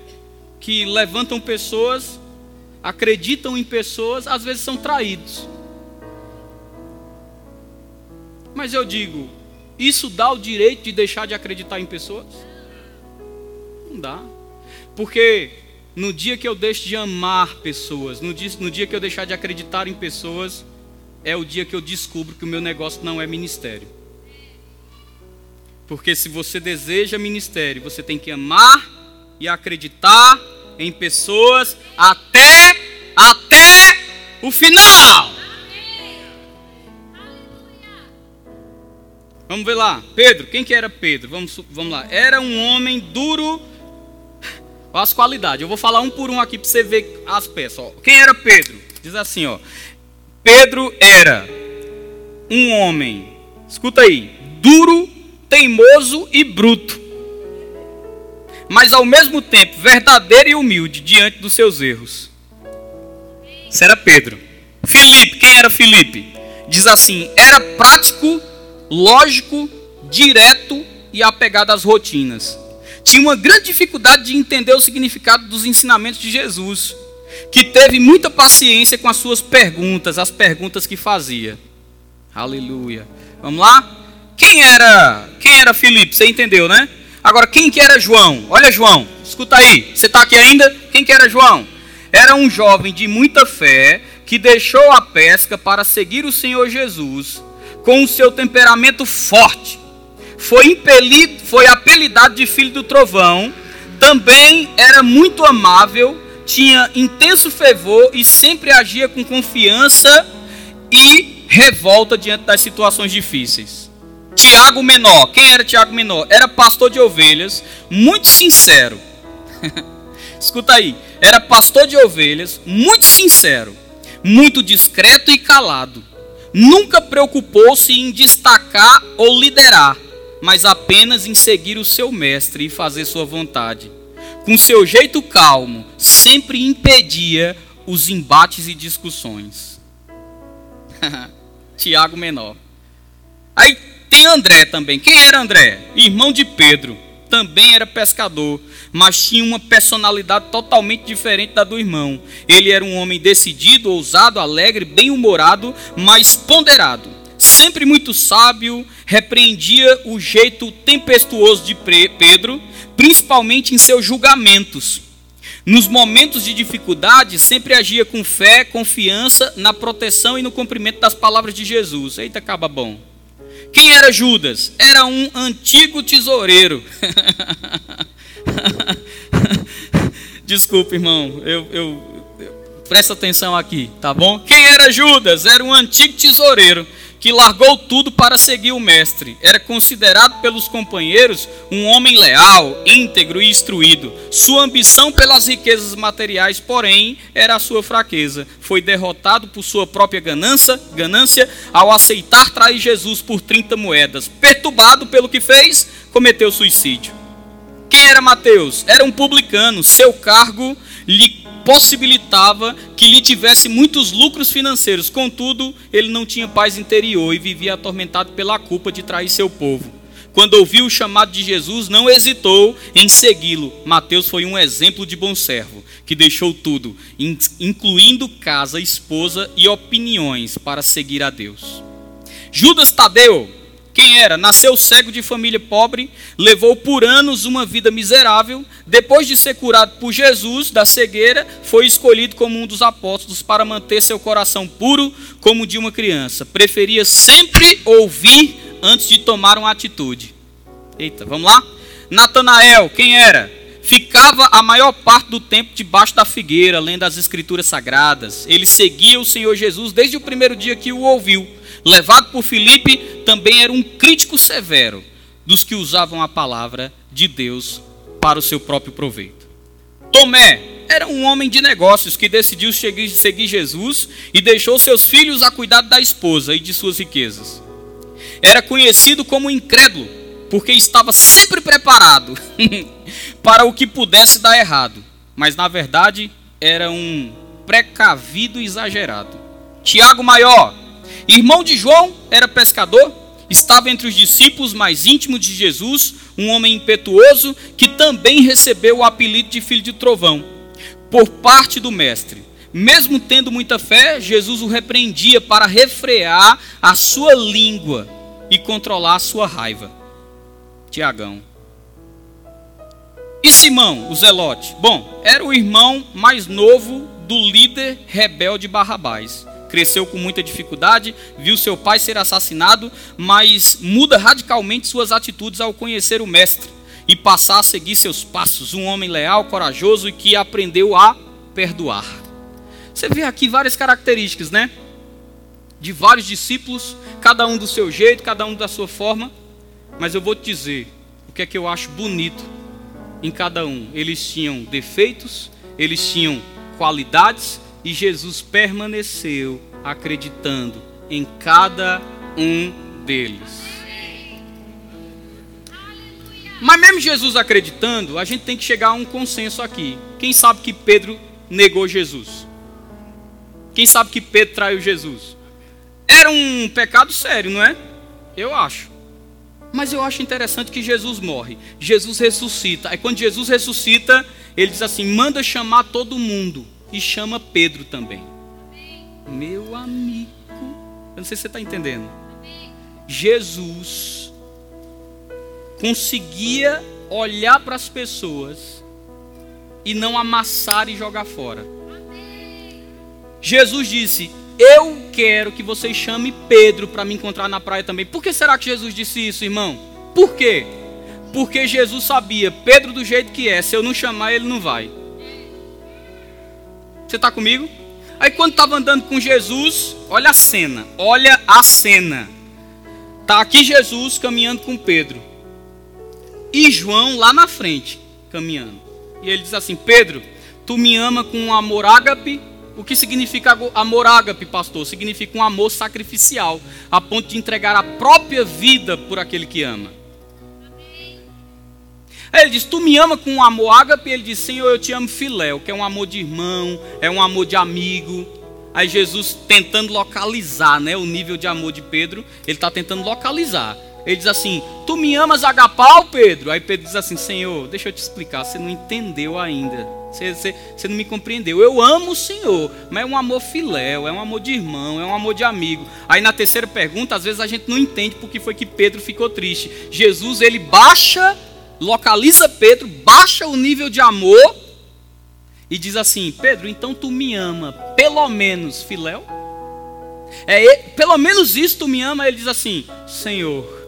Que levantam pessoas, acreditam em pessoas, às vezes são traídos. Mas eu digo, isso dá o direito de deixar de acreditar em pessoas? Não dá. Porque no dia que eu deixo de amar pessoas, no dia, no dia que eu deixar de acreditar em pessoas, é o dia que eu descubro que o meu negócio não é ministério. Porque se você deseja ministério, você tem que amar e acreditar em pessoas até até o final. Vamos ver lá. Pedro, quem que era Pedro? Vamos, vamos lá. Era um homem duro. Olha as qualidades. Eu vou falar um por um aqui para você ver as peças. Ó. Quem era Pedro? Diz assim, ó. Pedro era um homem, escuta aí, duro teimoso e bruto, mas ao mesmo tempo verdadeiro e humilde diante dos seus erros. Isso era Pedro. Filipe, quem era Filipe? Diz assim: era prático, lógico, direto e apegado às rotinas. Tinha uma grande dificuldade de entender o significado dos ensinamentos de Jesus, que teve muita paciência com as suas perguntas, as perguntas que fazia. Aleluia. Vamos lá? Quem era, quem era Filipe? Você entendeu, né? Agora, quem que era João? Olha, João, escuta aí. Você está aqui ainda? Quem que era João? Era um jovem de muita fé que deixou a pesca para seguir o Senhor Jesus com o seu temperamento forte. Foi impelido, foi apelidado de filho do trovão. Também era muito amável, tinha intenso fervor e sempre agia com confiança e revolta diante das situações difíceis. Tiago Menor. Quem era Tiago Menor? Era pastor de ovelhas, muito sincero. (laughs) Escuta aí. Era pastor de ovelhas, muito sincero, muito discreto e calado. Nunca preocupou-se em destacar ou liderar, mas apenas em seguir o seu mestre e fazer sua vontade. Com seu jeito calmo, sempre impedia os embates e discussões. (laughs) Tiago Menor. Aí tem André também. Quem era André? Irmão de Pedro. Também era pescador, mas tinha uma personalidade totalmente diferente da do irmão. Ele era um homem decidido, ousado, alegre, bem-humorado, mas ponderado. Sempre muito sábio, repreendia o jeito tempestuoso de Pedro, principalmente em seus julgamentos. Nos momentos de dificuldade, sempre agia com fé, confiança na proteção e no cumprimento das palavras de Jesus. Eita, acaba bom. Quem era Judas? Era um antigo tesoureiro. (laughs) Desculpa, irmão. Eu, eu, eu, presta atenção aqui, tá bom? Quem era Judas? Era um antigo tesoureiro que largou tudo para seguir o mestre. Era considerado pelos companheiros um homem leal, íntegro e instruído. Sua ambição pelas riquezas materiais, porém, era a sua fraqueza. Foi derrotado por sua própria ganância, ganância ao aceitar trair Jesus por 30 moedas. Perturbado pelo que fez, cometeu suicídio. Era Mateus? Era um publicano. Seu cargo lhe possibilitava que lhe tivesse muitos lucros financeiros. Contudo, ele não tinha paz interior e vivia atormentado pela culpa de trair seu povo. quando ouviu o chamado de Jesus, não hesitou em segui-lo. Mateus foi um exemplo de bom servo, que deixou tudo, incluindo casa, esposa e opiniões, para seguir a Deus. Judas Tadeu, quem era? Nasceu cego de família pobre, levou por anos uma vida miserável. Depois de ser curado por Jesus da cegueira, foi escolhido como um dos apóstolos para manter seu coração puro como de uma criança. Preferia sempre ouvir antes de tomar uma atitude. Eita, vamos lá? Natanael, quem era? Ficava a maior parte do tempo debaixo da figueira, lendo as escrituras sagradas. Ele seguia o Senhor Jesus desde o primeiro dia que o ouviu. Levado por Filipe, também era um crítico severo dos que usavam a palavra de Deus para o seu próprio proveito. Tomé era um homem de negócios que decidiu seguir Jesus e deixou seus filhos a cuidado da esposa e de suas riquezas. Era conhecido como incrédulo, porque estava sempre preparado (laughs) para o que pudesse dar errado, mas na verdade era um precavido exagerado. Tiago Maior, irmão de João, era pescador, estava entre os discípulos mais íntimos de Jesus, um homem impetuoso que também recebeu o apelido de filho de trovão, por parte do mestre. Mesmo tendo muita fé, Jesus o repreendia para refrear a sua língua e controlar a sua raiva. Tiagão. E Simão, o Zelote? Bom, era o irmão mais novo do líder rebelde Barrabás. Cresceu com muita dificuldade, viu seu pai ser assassinado, mas muda radicalmente suas atitudes ao conhecer o Mestre e passar a seguir seus passos. Um homem leal, corajoso e que aprendeu a perdoar. Você vê aqui várias características, né? De vários discípulos cada um do seu jeito, cada um da sua forma, mas eu vou te dizer o que é que eu acho bonito em cada um. Eles tinham defeitos, eles tinham qualidades e Jesus permaneceu acreditando em cada um deles. Mas mesmo Jesus acreditando, a gente tem que chegar a um consenso aqui. Quem sabe que Pedro negou Jesus? Quem sabe que Pedro traiu Jesus? Era um pecado sério, não é? Eu acho. Mas eu acho interessante que Jesus morre. Jesus ressuscita. Aí quando Jesus ressuscita, ele diz assim: manda chamar todo mundo. E chama Pedro também. Meu amigo. Eu não sei se você está entendendo. Jesus conseguia olhar para as pessoas e não amassar e jogar fora. Jesus disse: eu quero que vocês chamem Pedro para me encontrar na praia também. Por que será que Jesus disse isso, irmão? Por quê? Porque Jesus sabia, Pedro do jeito que é, se eu não chamar, ele não vai. Você está comigo? Aí quando estava andando com Jesus, olha a cena, olha a cena. Tá aqui Jesus caminhando com Pedro. E João lá na frente, caminhando. E ele diz assim: Pedro, tu me ama com um amor ágape o que significa amor ágape, pastor? Significa um amor sacrificial, a ponto de entregar a própria vida por aquele que ama. Aí ele diz: Tu me ama com um amor ágape? Ele diz: Senhor, eu te amo filéu, que é um amor de irmão, é um amor de amigo. Aí Jesus tentando localizar né, o nível de amor de Pedro, ele está tentando localizar. Ele diz assim: Tu me amas agapau, Pedro? Aí Pedro diz assim: Senhor, deixa eu te explicar, você não entendeu ainda. Você, você, você não me compreendeu. Eu amo o Senhor, mas é um amor filéu, é um amor de irmão, é um amor de amigo. Aí na terceira pergunta, às vezes a gente não entende porque foi que Pedro ficou triste. Jesus, ele baixa, localiza Pedro, baixa o nível de amor e diz assim: Pedro, então tu me ama, pelo menos filéu? É, pelo menos isso tu me ama. Ele diz assim: Senhor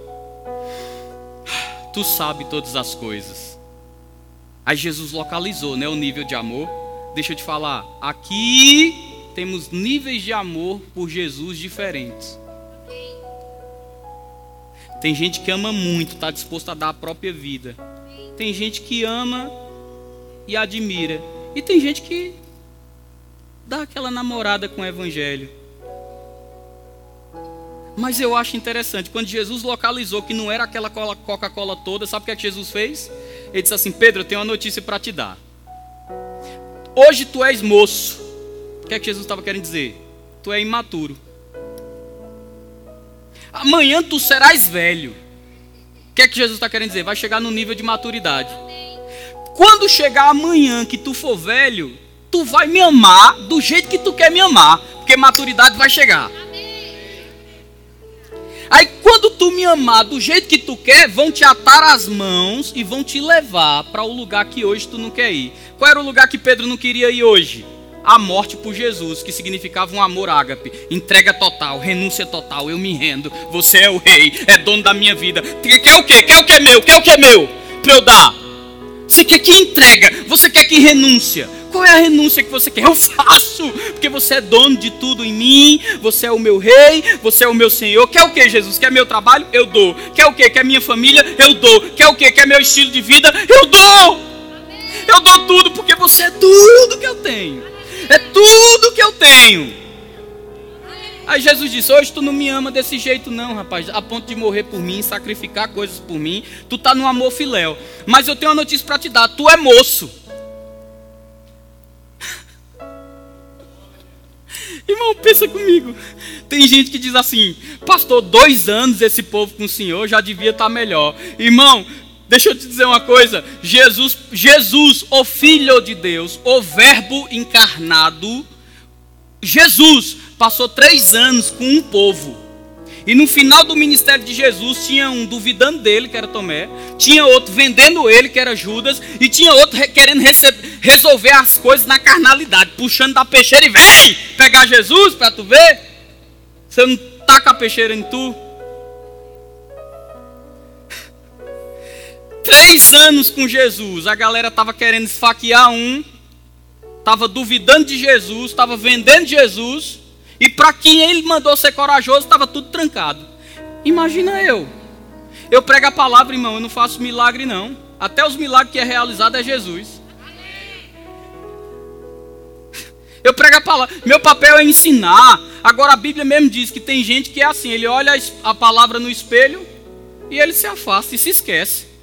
tu sabe todas as coisas. Aí Jesus localizou, né, o nível de amor. Deixa eu te falar, aqui temos níveis de amor por Jesus diferentes. Tem gente que ama muito, está disposto a dar a própria vida. Tem gente que ama e admira. E tem gente que dá aquela namorada com o evangelho. Mas eu acho interessante, quando Jesus localizou que não era aquela Coca-Cola toda, sabe o que, é que Jesus fez? Ele disse assim: Pedro, eu tenho uma notícia para te dar. Hoje tu és moço. O que é que Jesus estava querendo dizer? Tu é imaturo. Amanhã tu serás velho. O que é que Jesus está querendo dizer? Vai chegar no nível de maturidade. Quando chegar amanhã que tu for velho, tu vai me amar do jeito que tu quer me amar, porque maturidade vai chegar. Aí quando tu me amar do jeito que tu quer, vão te atar as mãos e vão te levar para o lugar que hoje tu não quer ir. Qual era o lugar que Pedro não queria ir hoje? A morte por Jesus, que significava um amor ágape, entrega total, renúncia total, eu me rendo, você é o rei, é dono da minha vida. Quer o quê? Quer o que é meu? Quer o que é meu? Para eu dar. Você quer que entrega, você quer que renúncia. Qual é a renúncia que você quer? Eu faço, porque você é dono de tudo em mim, você é o meu rei, você é o meu Senhor. Quer o que, Jesus? Quer meu trabalho? Eu dou. Quer o que? Quer minha família? Eu dou. Quer o que? Quer meu estilo de vida? Eu dou. Eu dou tudo porque você é tudo que eu tenho. É tudo que eu tenho. Aí Jesus disse: Hoje tu não me ama desse jeito, não, rapaz, a ponto de morrer por mim, sacrificar coisas por mim. Tu tá no amor filéu. Mas eu tenho uma notícia para te dar: tu é moço. (laughs) Irmão, pensa comigo. Tem gente que diz assim, pastor, dois anos esse povo com o Senhor já devia estar melhor. Irmão, deixa eu te dizer uma coisa. Jesus, Jesus, o Filho de Deus, o Verbo encarnado, Jesus passou três anos com um povo. E no final do ministério de Jesus, tinha um duvidando dele, que era Tomé, tinha outro vendendo ele, que era Judas, e tinha outro querendo resolver as coisas na carnalidade, puxando da peixeira e vem pegar Jesus para tu ver. Você não taca a peixeira em tu? Três anos com Jesus, a galera estava querendo esfaquear um, estava duvidando de Jesus, estava vendendo Jesus. E para quem ele mandou ser corajoso, estava tudo trancado. Imagina eu. Eu prego a palavra, irmão, eu não faço milagre, não. Até os milagres que é realizado é Jesus. Eu prego a palavra. Meu papel é ensinar. Agora a Bíblia mesmo diz que tem gente que é assim: ele olha a palavra no espelho e ele se afasta e se esquece.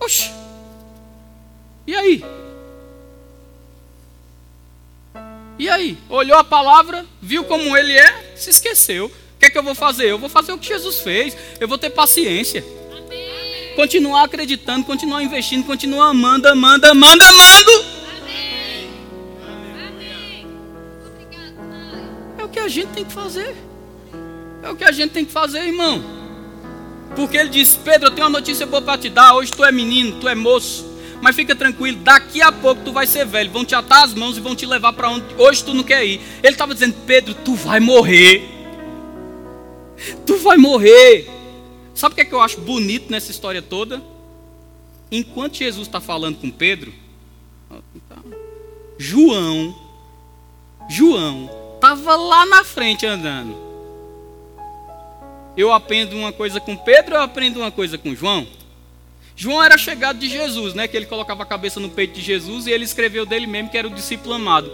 Oxe. E aí? E aí? Olhou a palavra, viu como ele é, se esqueceu. O que é que eu vou fazer? Eu vou fazer o que Jesus fez. Eu vou ter paciência. Amém. Continuar acreditando, continuar investindo, continuar amando, amando, amando, amando. Amém. Amém. É o que a gente tem que fazer. É o que a gente tem que fazer, irmão. Porque ele disse: Pedro, eu tenho uma notícia boa para te dar. Hoje tu é menino, tu é moço. Mas fica tranquilo, daqui a pouco tu vai ser velho. Vão te atar as mãos e vão te levar para onde hoje tu não quer ir. Ele estava dizendo: Pedro, tu vai morrer. Tu vai morrer. Sabe o que, é que eu acho bonito nessa história toda? Enquanto Jesus está falando com Pedro, João, João, estava lá na frente andando. Eu aprendo uma coisa com Pedro, eu aprendo uma coisa com João. João era chegado de Jesus, né? Que ele colocava a cabeça no peito de Jesus e ele escreveu dele mesmo que era o discípulo amado.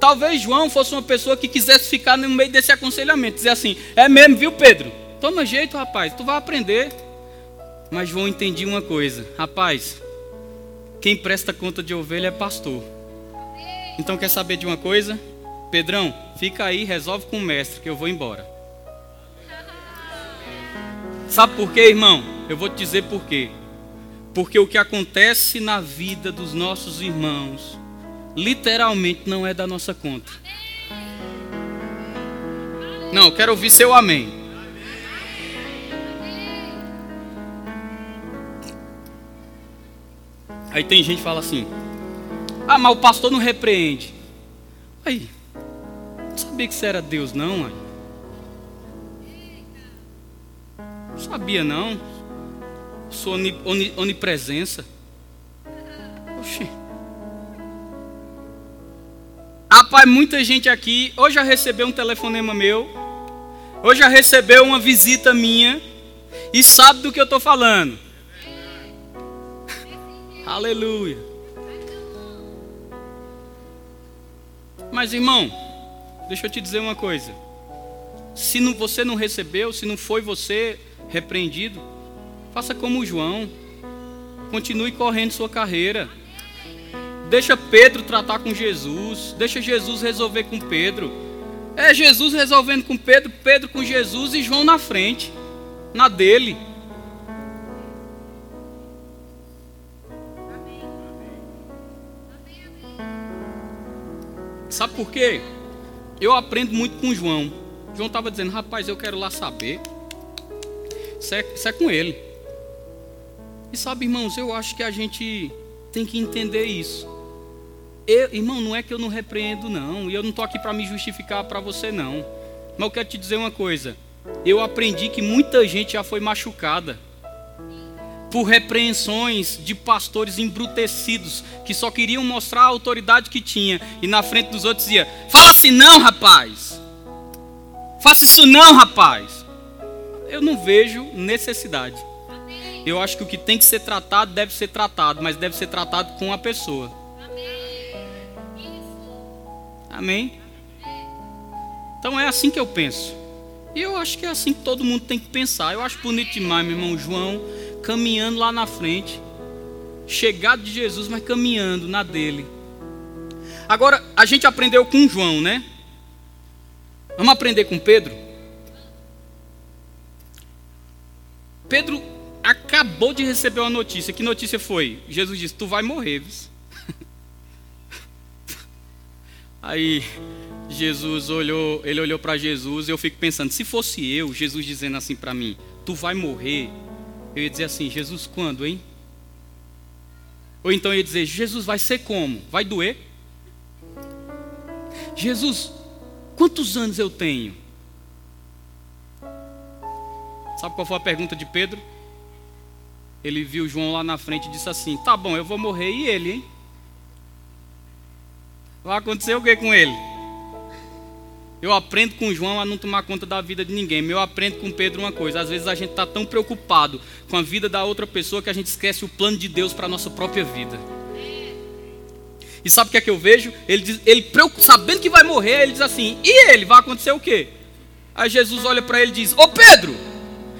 Talvez João fosse uma pessoa que quisesse ficar no meio desse aconselhamento, dizer assim: é mesmo, viu, Pedro? Toma jeito, rapaz, tu vai aprender. Mas João entendia uma coisa: rapaz, quem presta conta de ovelha é pastor. Então quer saber de uma coisa? Pedrão, fica aí, resolve com o mestre que eu vou embora. Sabe por quê, irmão? Eu vou te dizer por quê. Porque o que acontece na vida dos nossos irmãos, literalmente não é da nossa conta. Não, eu quero ouvir seu amém. Aí tem gente que fala assim: Ah, mas o pastor não repreende. Aí, não sabia que você era Deus, não, mãe. Não sabia, não sua onipresença. Oxi. Rapaz, muita gente aqui hoje já recebeu um telefonema meu, hoje já recebeu uma visita minha e sabe do que eu estou falando. Aleluia. Mas irmão, deixa eu te dizer uma coisa. Se não, você não recebeu, se não foi você repreendido, faça como João, continue correndo sua carreira. Deixa Pedro tratar com Jesus, deixa Jesus resolver com Pedro. É Jesus resolvendo com Pedro, Pedro com Jesus e João na frente, na dele. Sabe por quê? Eu aprendo muito com João. João estava dizendo, rapaz, eu quero lá saber. Isso é, isso é com ele. E sabe, irmãos, eu acho que a gente tem que entender isso. Eu, irmão, não é que eu não repreendo, não. E eu não estou aqui para me justificar para você, não. Mas eu quero te dizer uma coisa. Eu aprendi que muita gente já foi machucada por repreensões de pastores embrutecidos que só queriam mostrar a autoridade que tinha e na frente dos outros dizia: "Fala assim não, rapaz. Faça isso não, rapaz." Eu não vejo necessidade. Eu acho que o que tem que ser tratado deve ser tratado, mas deve ser tratado com a pessoa. Amém. Então é assim que eu penso. E eu acho que é assim que todo mundo tem que pensar. Eu acho bonito demais, meu irmão João caminhando lá na frente, chegado de Jesus, mas caminhando na dele. Agora, a gente aprendeu com João, né? Vamos aprender com Pedro? Pedro acabou de receber uma notícia. Que notícia foi? Jesus disse: Tu vai morrer. (laughs) Aí Jesus olhou, ele olhou para Jesus. Eu fico pensando: se fosse eu, Jesus dizendo assim para mim: Tu vai morrer. Eu ia dizer assim: Jesus, quando, hein? Ou então eu ia dizer: Jesus vai ser como? Vai doer? Jesus, quantos anos eu tenho? Sabe qual foi a pergunta de Pedro? Ele viu João lá na frente e disse assim: Tá bom, eu vou morrer e ele, hein? Vai acontecer o que com ele? Eu aprendo com João a não tomar conta da vida de ninguém. Eu aprendo com Pedro uma coisa: às vezes a gente está tão preocupado com a vida da outra pessoa que a gente esquece o plano de Deus para a nossa própria vida. E sabe o que é que eu vejo? Ele, diz, ele sabendo que vai morrer, ele diz assim: e ele? Vai acontecer o quê? Aí Jesus olha para ele e diz: Ô Pedro,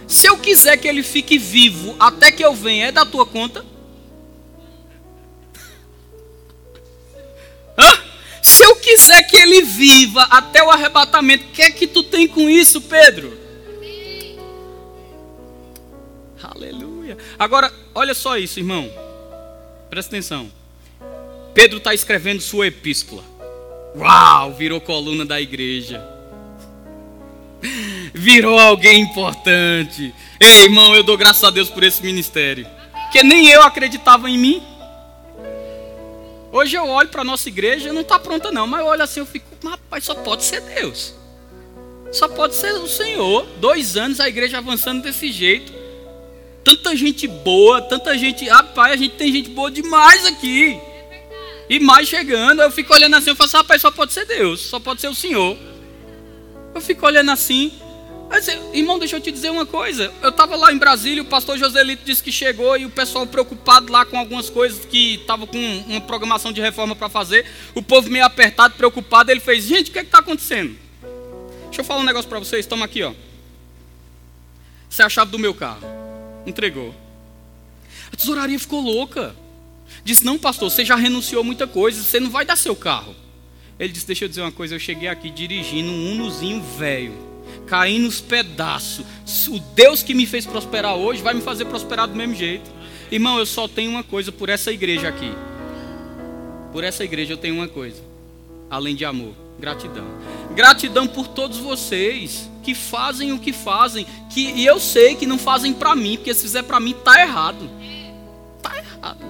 se eu quiser que ele fique vivo até que eu venha, é da tua conta? (laughs) Se eu quiser que ele viva até o arrebatamento, o que é que tu tem com isso, Pedro? Aleluia. Agora, olha só isso, irmão. Presta atenção. Pedro está escrevendo sua epístola. Uau, virou coluna da igreja. Virou alguém importante. Ei, irmão, eu dou graças a Deus por esse ministério. Que nem eu acreditava em mim. Hoje eu olho para a nossa igreja, não está pronta não, mas eu olho assim, eu fico, rapaz, só pode ser Deus. Só pode ser o Senhor. Dois anos a igreja avançando desse jeito. Tanta gente boa, tanta gente. Rapaz, a gente tem gente boa demais aqui. E mais chegando. Eu fico olhando assim, eu falo assim, rapaz, só pode ser Deus, só pode ser o Senhor. Eu fico olhando assim, Aí, irmão, deixa eu te dizer uma coisa. Eu estava lá em Brasília, o pastor Joselito disse que chegou e o pessoal preocupado lá com algumas coisas que estava com uma programação de reforma para fazer. O povo meio apertado, preocupado. Ele fez: Gente, o que é está acontecendo? Deixa eu falar um negócio para vocês. Toma aqui, ó. Essa é a chave do meu carro. Entregou. A tesouraria ficou louca. Disse: Não, pastor, você já renunciou muita coisa. Você não vai dar seu carro. Ele disse: Deixa eu dizer uma coisa. Eu cheguei aqui dirigindo um Unozinho velho cair nos pedaços. O Deus que me fez prosperar hoje vai me fazer prosperar do mesmo jeito. Irmão, eu só tenho uma coisa por essa igreja aqui. Por essa igreja eu tenho uma coisa. Além de amor, gratidão. Gratidão por todos vocês que fazem o que fazem, que e eu sei que não fazem para mim, porque se fizer para mim tá errado. Tá errado.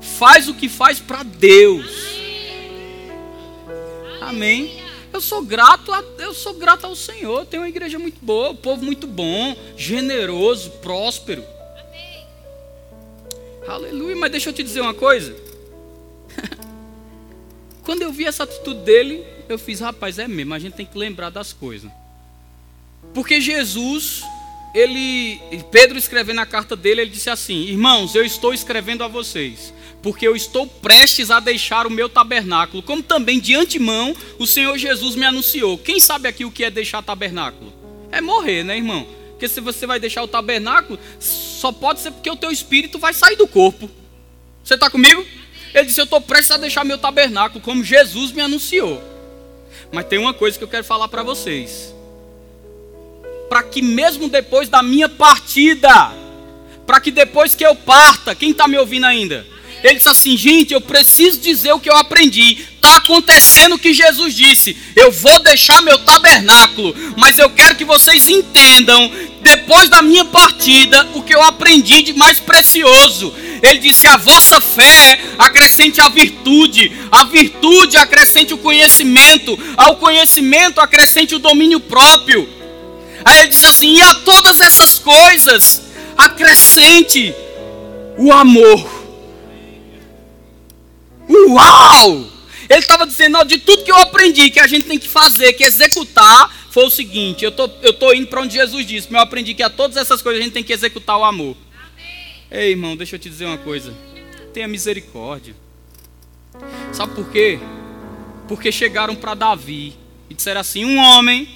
Faz o que faz para Deus. Amém. Eu sou grato, a, eu sou grato ao Senhor. Tem uma igreja muito boa, um povo muito bom, generoso, próspero. Amém. Aleluia. Mas deixa eu te dizer uma coisa. (laughs) Quando eu vi essa atitude dele, eu fiz, rapaz, é mesmo, a gente tem que lembrar das coisas. Porque Jesus, ele, Pedro escrevendo a carta dele, ele disse assim: Irmãos, eu estou escrevendo a vocês porque eu estou prestes a deixar o meu tabernáculo, como também de antemão o Senhor Jesus me anunciou. Quem sabe aqui o que é deixar tabernáculo? É morrer, né, irmão? Porque se você vai deixar o tabernáculo, só pode ser porque o teu espírito vai sair do corpo. Você está comigo? Ele disse: Eu estou prestes a deixar meu tabernáculo, como Jesus me anunciou. Mas tem uma coisa que eu quero falar para vocês. Para que mesmo depois da minha partida, para que depois que eu parta, quem está me ouvindo ainda? Ele disse assim: gente, eu preciso dizer o que eu aprendi. Está acontecendo o que Jesus disse. Eu vou deixar meu tabernáculo, mas eu quero que vocês entendam, depois da minha partida, o que eu aprendi de mais precioso. Ele disse: a vossa fé acrescente a virtude, a virtude acrescente o conhecimento, ao conhecimento acrescente o domínio próprio. Aí ele disse assim: e a todas essas coisas acrescente o amor. Uau! Ele estava dizendo, de tudo que eu aprendi, que a gente tem que fazer, que executar, foi o seguinte: eu tô, eu tô indo para onde Jesus disse, mas eu aprendi que a todas essas coisas a gente tem que executar o amor. Amém. Ei, irmão, deixa eu te dizer uma coisa. Tenha misericórdia. Sabe por quê? Porque chegaram para Davi e disseram assim: um homem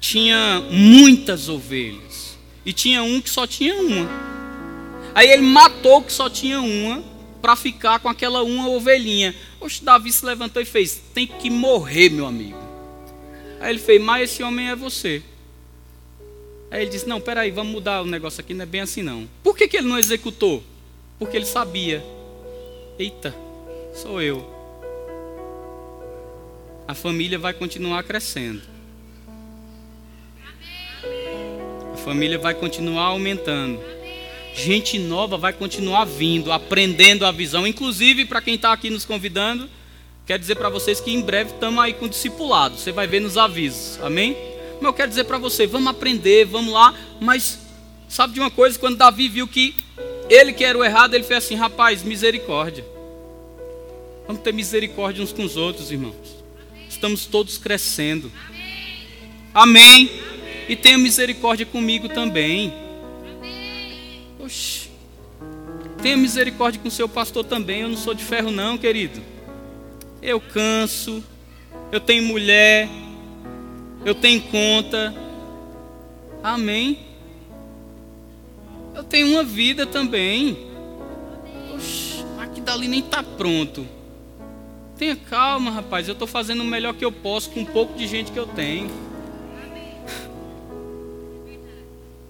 tinha muitas ovelhas e tinha um que só tinha uma. Aí ele matou o que só tinha uma para ficar com aquela uma ovelhinha. Oxe, Davi se levantou e fez: Tem que morrer, meu amigo. Aí ele fez: Mas esse homem é você. Aí ele disse: Não, peraí, vamos mudar o negócio aqui, não é bem assim não. Por que, que ele não executou? Porque ele sabia: Eita, sou eu. A família vai continuar crescendo. A família vai continuar aumentando gente nova vai continuar vindo, aprendendo a visão. Inclusive, para quem está aqui nos convidando, quero dizer para vocês que em breve estamos aí com discipulado. Você vai ver nos avisos, amém? Mas eu quero dizer para você, vamos aprender, vamos lá. Mas sabe de uma coisa? Quando Davi viu que ele que era o errado, ele fez assim: rapaz, misericórdia. Vamos ter misericórdia uns com os outros, irmãos. Estamos todos crescendo. Amém. E tenha misericórdia comigo também. Oxi. Tenha misericórdia com o seu pastor também. Eu não sou de ferro, não, querido. Eu canso. Eu tenho mulher. Eu tenho conta. Amém. Eu tenho uma vida também. Oxi, aqui dali nem está pronto. Tenha calma, rapaz. Eu estou fazendo o melhor que eu posso com um pouco de gente que eu tenho.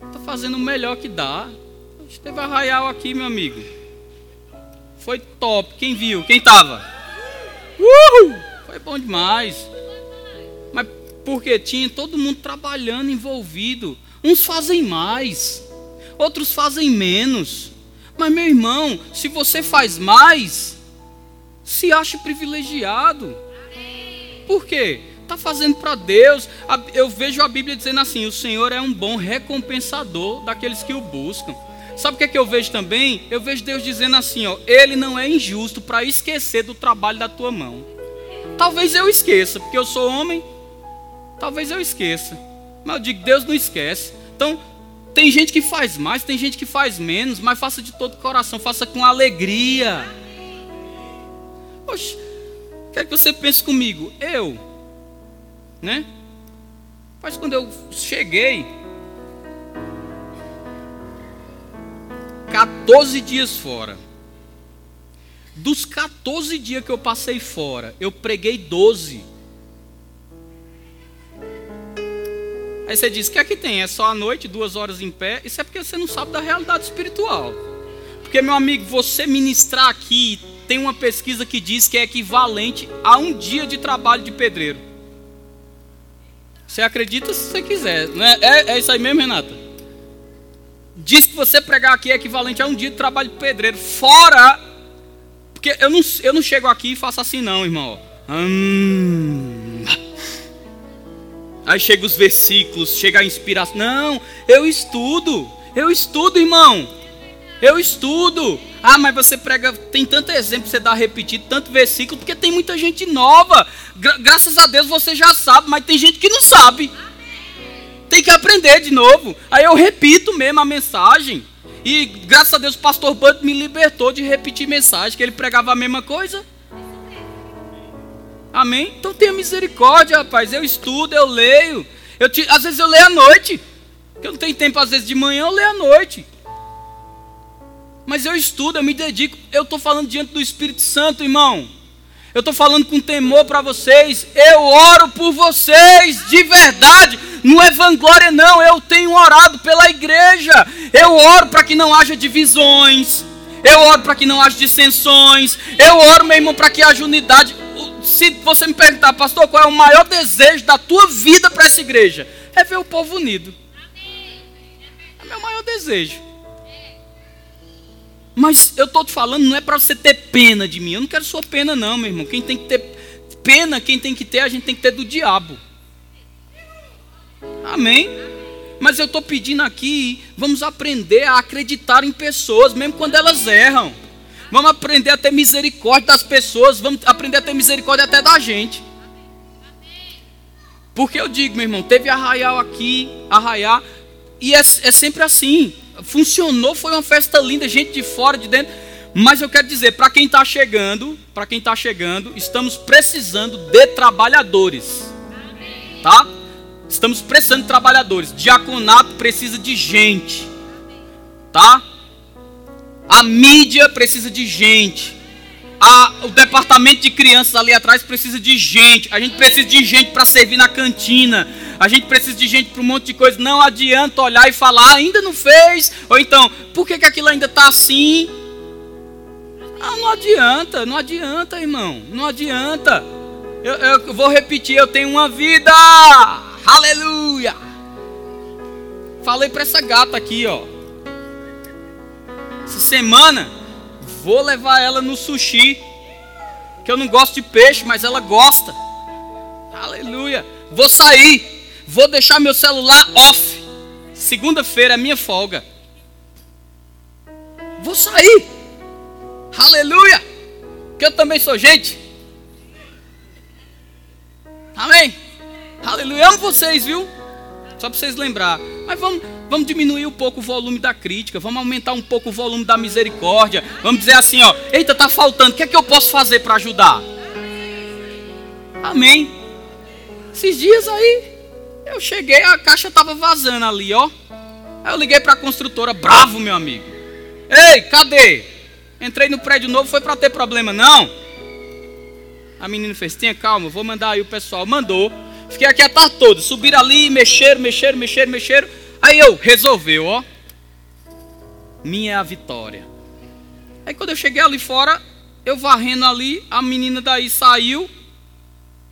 Estou fazendo o melhor que dá. Teve arraial aqui, meu amigo. Foi top. Quem viu? Quem tava? Uhul! Foi bom demais. Mas porque tinha todo mundo trabalhando, envolvido. Uns fazem mais, outros fazem menos. Mas, meu irmão, se você faz mais, se acha privilegiado. Por quê? Está fazendo para Deus. Eu vejo a Bíblia dizendo assim: o Senhor é um bom recompensador daqueles que o buscam. Sabe o que, é que eu vejo também? Eu vejo Deus dizendo assim: ó, Ele não é injusto para esquecer do trabalho da tua mão. Talvez eu esqueça, porque eu sou homem. Talvez eu esqueça. Mas eu digo: Deus não esquece. Então, tem gente que faz mais, tem gente que faz menos, mas faça de todo o coração, faça com alegria. Poxa, quero que você pense comigo. Eu, né? Mas quando eu cheguei, 14 dias fora. Dos 14 dias que eu passei fora, eu preguei 12. Aí você diz: o que é que tem? É só a noite, duas horas em pé? Isso é porque você não sabe da realidade espiritual. Porque, meu amigo, você ministrar aqui, tem uma pesquisa que diz que é equivalente a um dia de trabalho de pedreiro. Você acredita se você quiser. Não é, é, é isso aí mesmo, Renata? Diz que você pregar aqui é equivalente a um dia de trabalho de pedreiro, fora. Porque eu não, eu não chego aqui e faço assim, não, irmão. Hum. Aí chega os versículos, chega a inspiração. Não, eu estudo, eu estudo, irmão. Eu estudo. Ah, mas você prega, tem tanto exemplo você dá repetido, tanto versículo, porque tem muita gente nova. Gra graças a Deus você já sabe, mas tem gente que não sabe tem que aprender de novo. Aí eu repito mesmo a mensagem. E graças a Deus o pastor Bud me libertou de repetir mensagem, que ele pregava a mesma coisa. Amém? Então tenha misericórdia, rapaz. Eu estudo, eu leio. Eu te, às vezes eu leio à noite. Eu não tenho tempo, às vezes de manhã eu leio à noite. Mas eu estudo, eu me dedico. Eu estou falando diante do Espírito Santo, irmão. Eu estou falando com temor para vocês. Eu oro por vocês, de verdade. Não é vanglória, não. Eu tenho orado pela igreja. Eu oro para que não haja divisões. Eu oro para que não haja dissensões. Eu oro, meu irmão, para que haja unidade. Se você me perguntar, pastor, qual é o maior desejo da tua vida para essa igreja? É ver o povo unido. É meu maior desejo. Mas eu estou te falando, não é para você ter pena de mim. Eu não quero sua pena, não, meu irmão. Quem tem que ter pena, quem tem que ter, a gente tem que ter do diabo. Amém? Mas eu estou pedindo aqui, vamos aprender a acreditar em pessoas, mesmo quando elas erram. Vamos aprender a ter misericórdia das pessoas, vamos aprender a ter misericórdia até da gente. Porque eu digo, meu irmão, teve arraial aqui, arraiar, e é, é sempre assim funcionou, foi uma festa linda, gente de fora, de dentro. Mas eu quero dizer, para quem está chegando, para quem está chegando, estamos precisando de trabalhadores. Tá? Estamos precisando de trabalhadores. Diaconato precisa de gente. Tá? A mídia precisa de gente. A, o departamento de crianças ali atrás precisa de gente. A gente precisa de gente para servir na cantina. A gente precisa de gente para um monte de coisa. Não adianta olhar e falar, ainda não fez. Ou então, por que, que aquilo ainda está assim? Ah, não adianta, não adianta, irmão. Não adianta. Eu, eu vou repetir, eu tenho uma vida. Aleluia. Falei para essa gata aqui, ó. Essa semana vou levar ela no sushi. Que eu não gosto de peixe, mas ela gosta. Aleluia. Vou sair. Vou deixar meu celular off. Segunda-feira é minha folga. Vou sair. Aleluia. Que eu também sou gente. Amém. Aleluia. Amo vocês, viu? Só para vocês lembrar. Mas vamos, vamos diminuir um pouco o volume da crítica. Vamos aumentar um pouco o volume da misericórdia. Vamos dizer assim, ó. Eita, tá faltando. O que é que eu posso fazer para ajudar? Amém. Esses dias aí, eu cheguei, a caixa estava vazando ali, ó. Aí eu liguei para a construtora, bravo, meu amigo. Ei, cadê? Entrei no prédio novo, foi para ter problema, não? A menina fez, tenha calma, vou mandar aí o pessoal. Mandou. Fiquei aqui a tarde toda. Subiram ali, mexeram, mexeram, mexeram, mexeram. Aí eu, resolveu, ó. Minha é a vitória. Aí quando eu cheguei ali fora, eu varrendo ali, a menina daí saiu.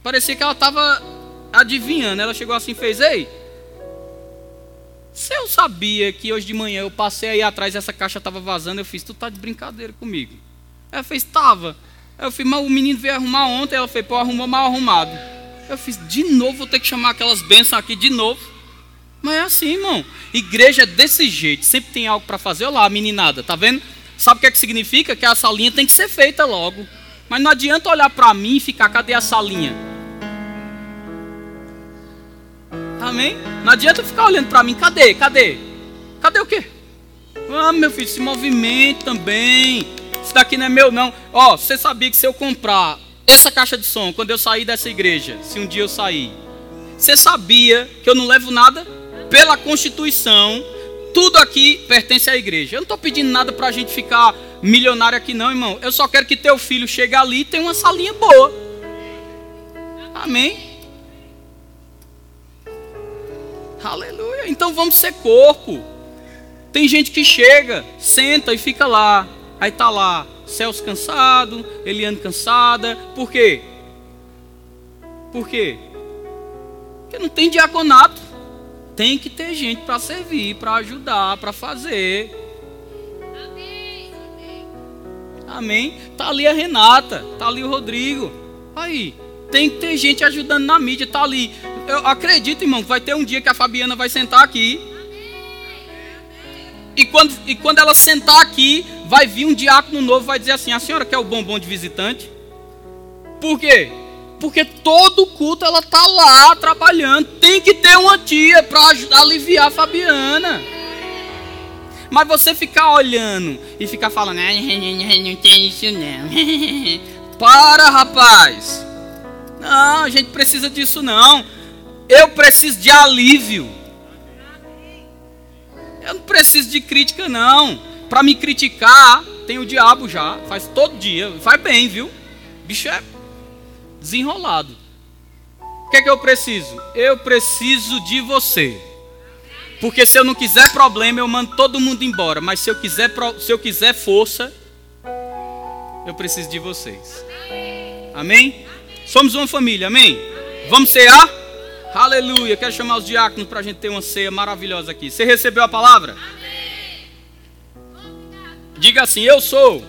Parecia que ela estava adivinhando. Ela chegou assim e fez: Ei, se eu sabia que hoje de manhã eu passei aí atrás essa caixa estava vazando, eu fiz: Tu tá de brincadeira comigo? Ela fez: Tava. Eu fiz: Mas o menino veio arrumar ontem. Ela fez: Pô, arrumou mal arrumado. Eu fiz: De novo, vou ter que chamar aquelas bênçãos aqui de novo. Mas é assim, irmão. Igreja é desse jeito. Sempre tem algo para fazer. Olha lá, meninada, tá vendo? Sabe o que, é que significa? Que a salinha tem que ser feita logo. Mas não adianta olhar para mim e ficar: Cadê a salinha? Amém? Não adianta ficar olhando para mim. Cadê? Cadê? Cadê o quê? Ah, meu filho, se movimento também. Isso daqui não é meu, não. Ó, você sabia que se eu comprar essa caixa de som, quando eu sair dessa igreja, se um dia eu sair, você sabia que eu não levo nada? Pela Constituição, tudo aqui pertence à igreja. Eu não estou pedindo nada para a gente ficar milionário aqui, não, irmão. Eu só quero que teu filho chegue ali e tenha uma salinha boa. Amém? Aleluia. Então vamos ser corpo. Tem gente que chega, senta e fica lá. Aí tá lá, Celso cansado, Eliane cansada. Por quê? Por quê? Porque não tem diaconato. Tem que ter gente para servir, para ajudar, para fazer. Amém. Tá ali a Renata, tá ali o Rodrigo. Aí, tem que ter gente ajudando na mídia, tá ali eu acredito, irmão, que vai ter um dia que a Fabiana vai sentar aqui. E quando, e quando ela sentar aqui, vai vir um diácono novo vai dizer assim: a senhora quer o bombom de visitante? Por quê? Porque todo culto ela tá lá trabalhando. Tem que ter uma tia para aliviar a Fabiana. Mas você ficar olhando e ficar falando, (laughs) não tem isso não. (laughs) Para, rapaz. Não, a gente precisa disso não. Eu preciso de alívio. Eu não preciso de crítica, não. Para me criticar, tem o diabo já. Faz todo dia. Faz bem, viu? bicho é desenrolado. O que é que eu preciso? Eu preciso de você. Porque se eu não quiser problema, eu mando todo mundo embora. Mas se eu quiser, se eu quiser força, eu preciso de vocês. Amém? Somos uma família, amém? Vamos cear? Aleluia. Quero chamar os diáconos para a gente ter uma ceia maravilhosa aqui. Você recebeu a palavra? Diga assim: Eu sou.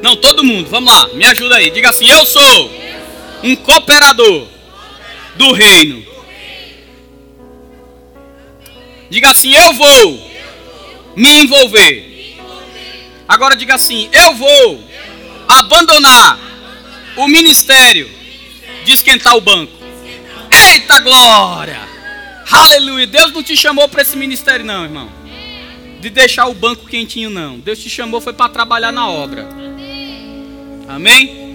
Não, todo mundo, vamos lá, me ajuda aí. Diga assim: Eu sou um cooperador do reino. Diga assim: Eu vou me envolver. Agora diga assim: Eu vou abandonar o ministério de esquentar o banco. Eita glória! Aleluia! Deus não te chamou para esse ministério, não, irmão. De deixar o banco quentinho, não. Deus te chamou foi para trabalhar na obra. Amém?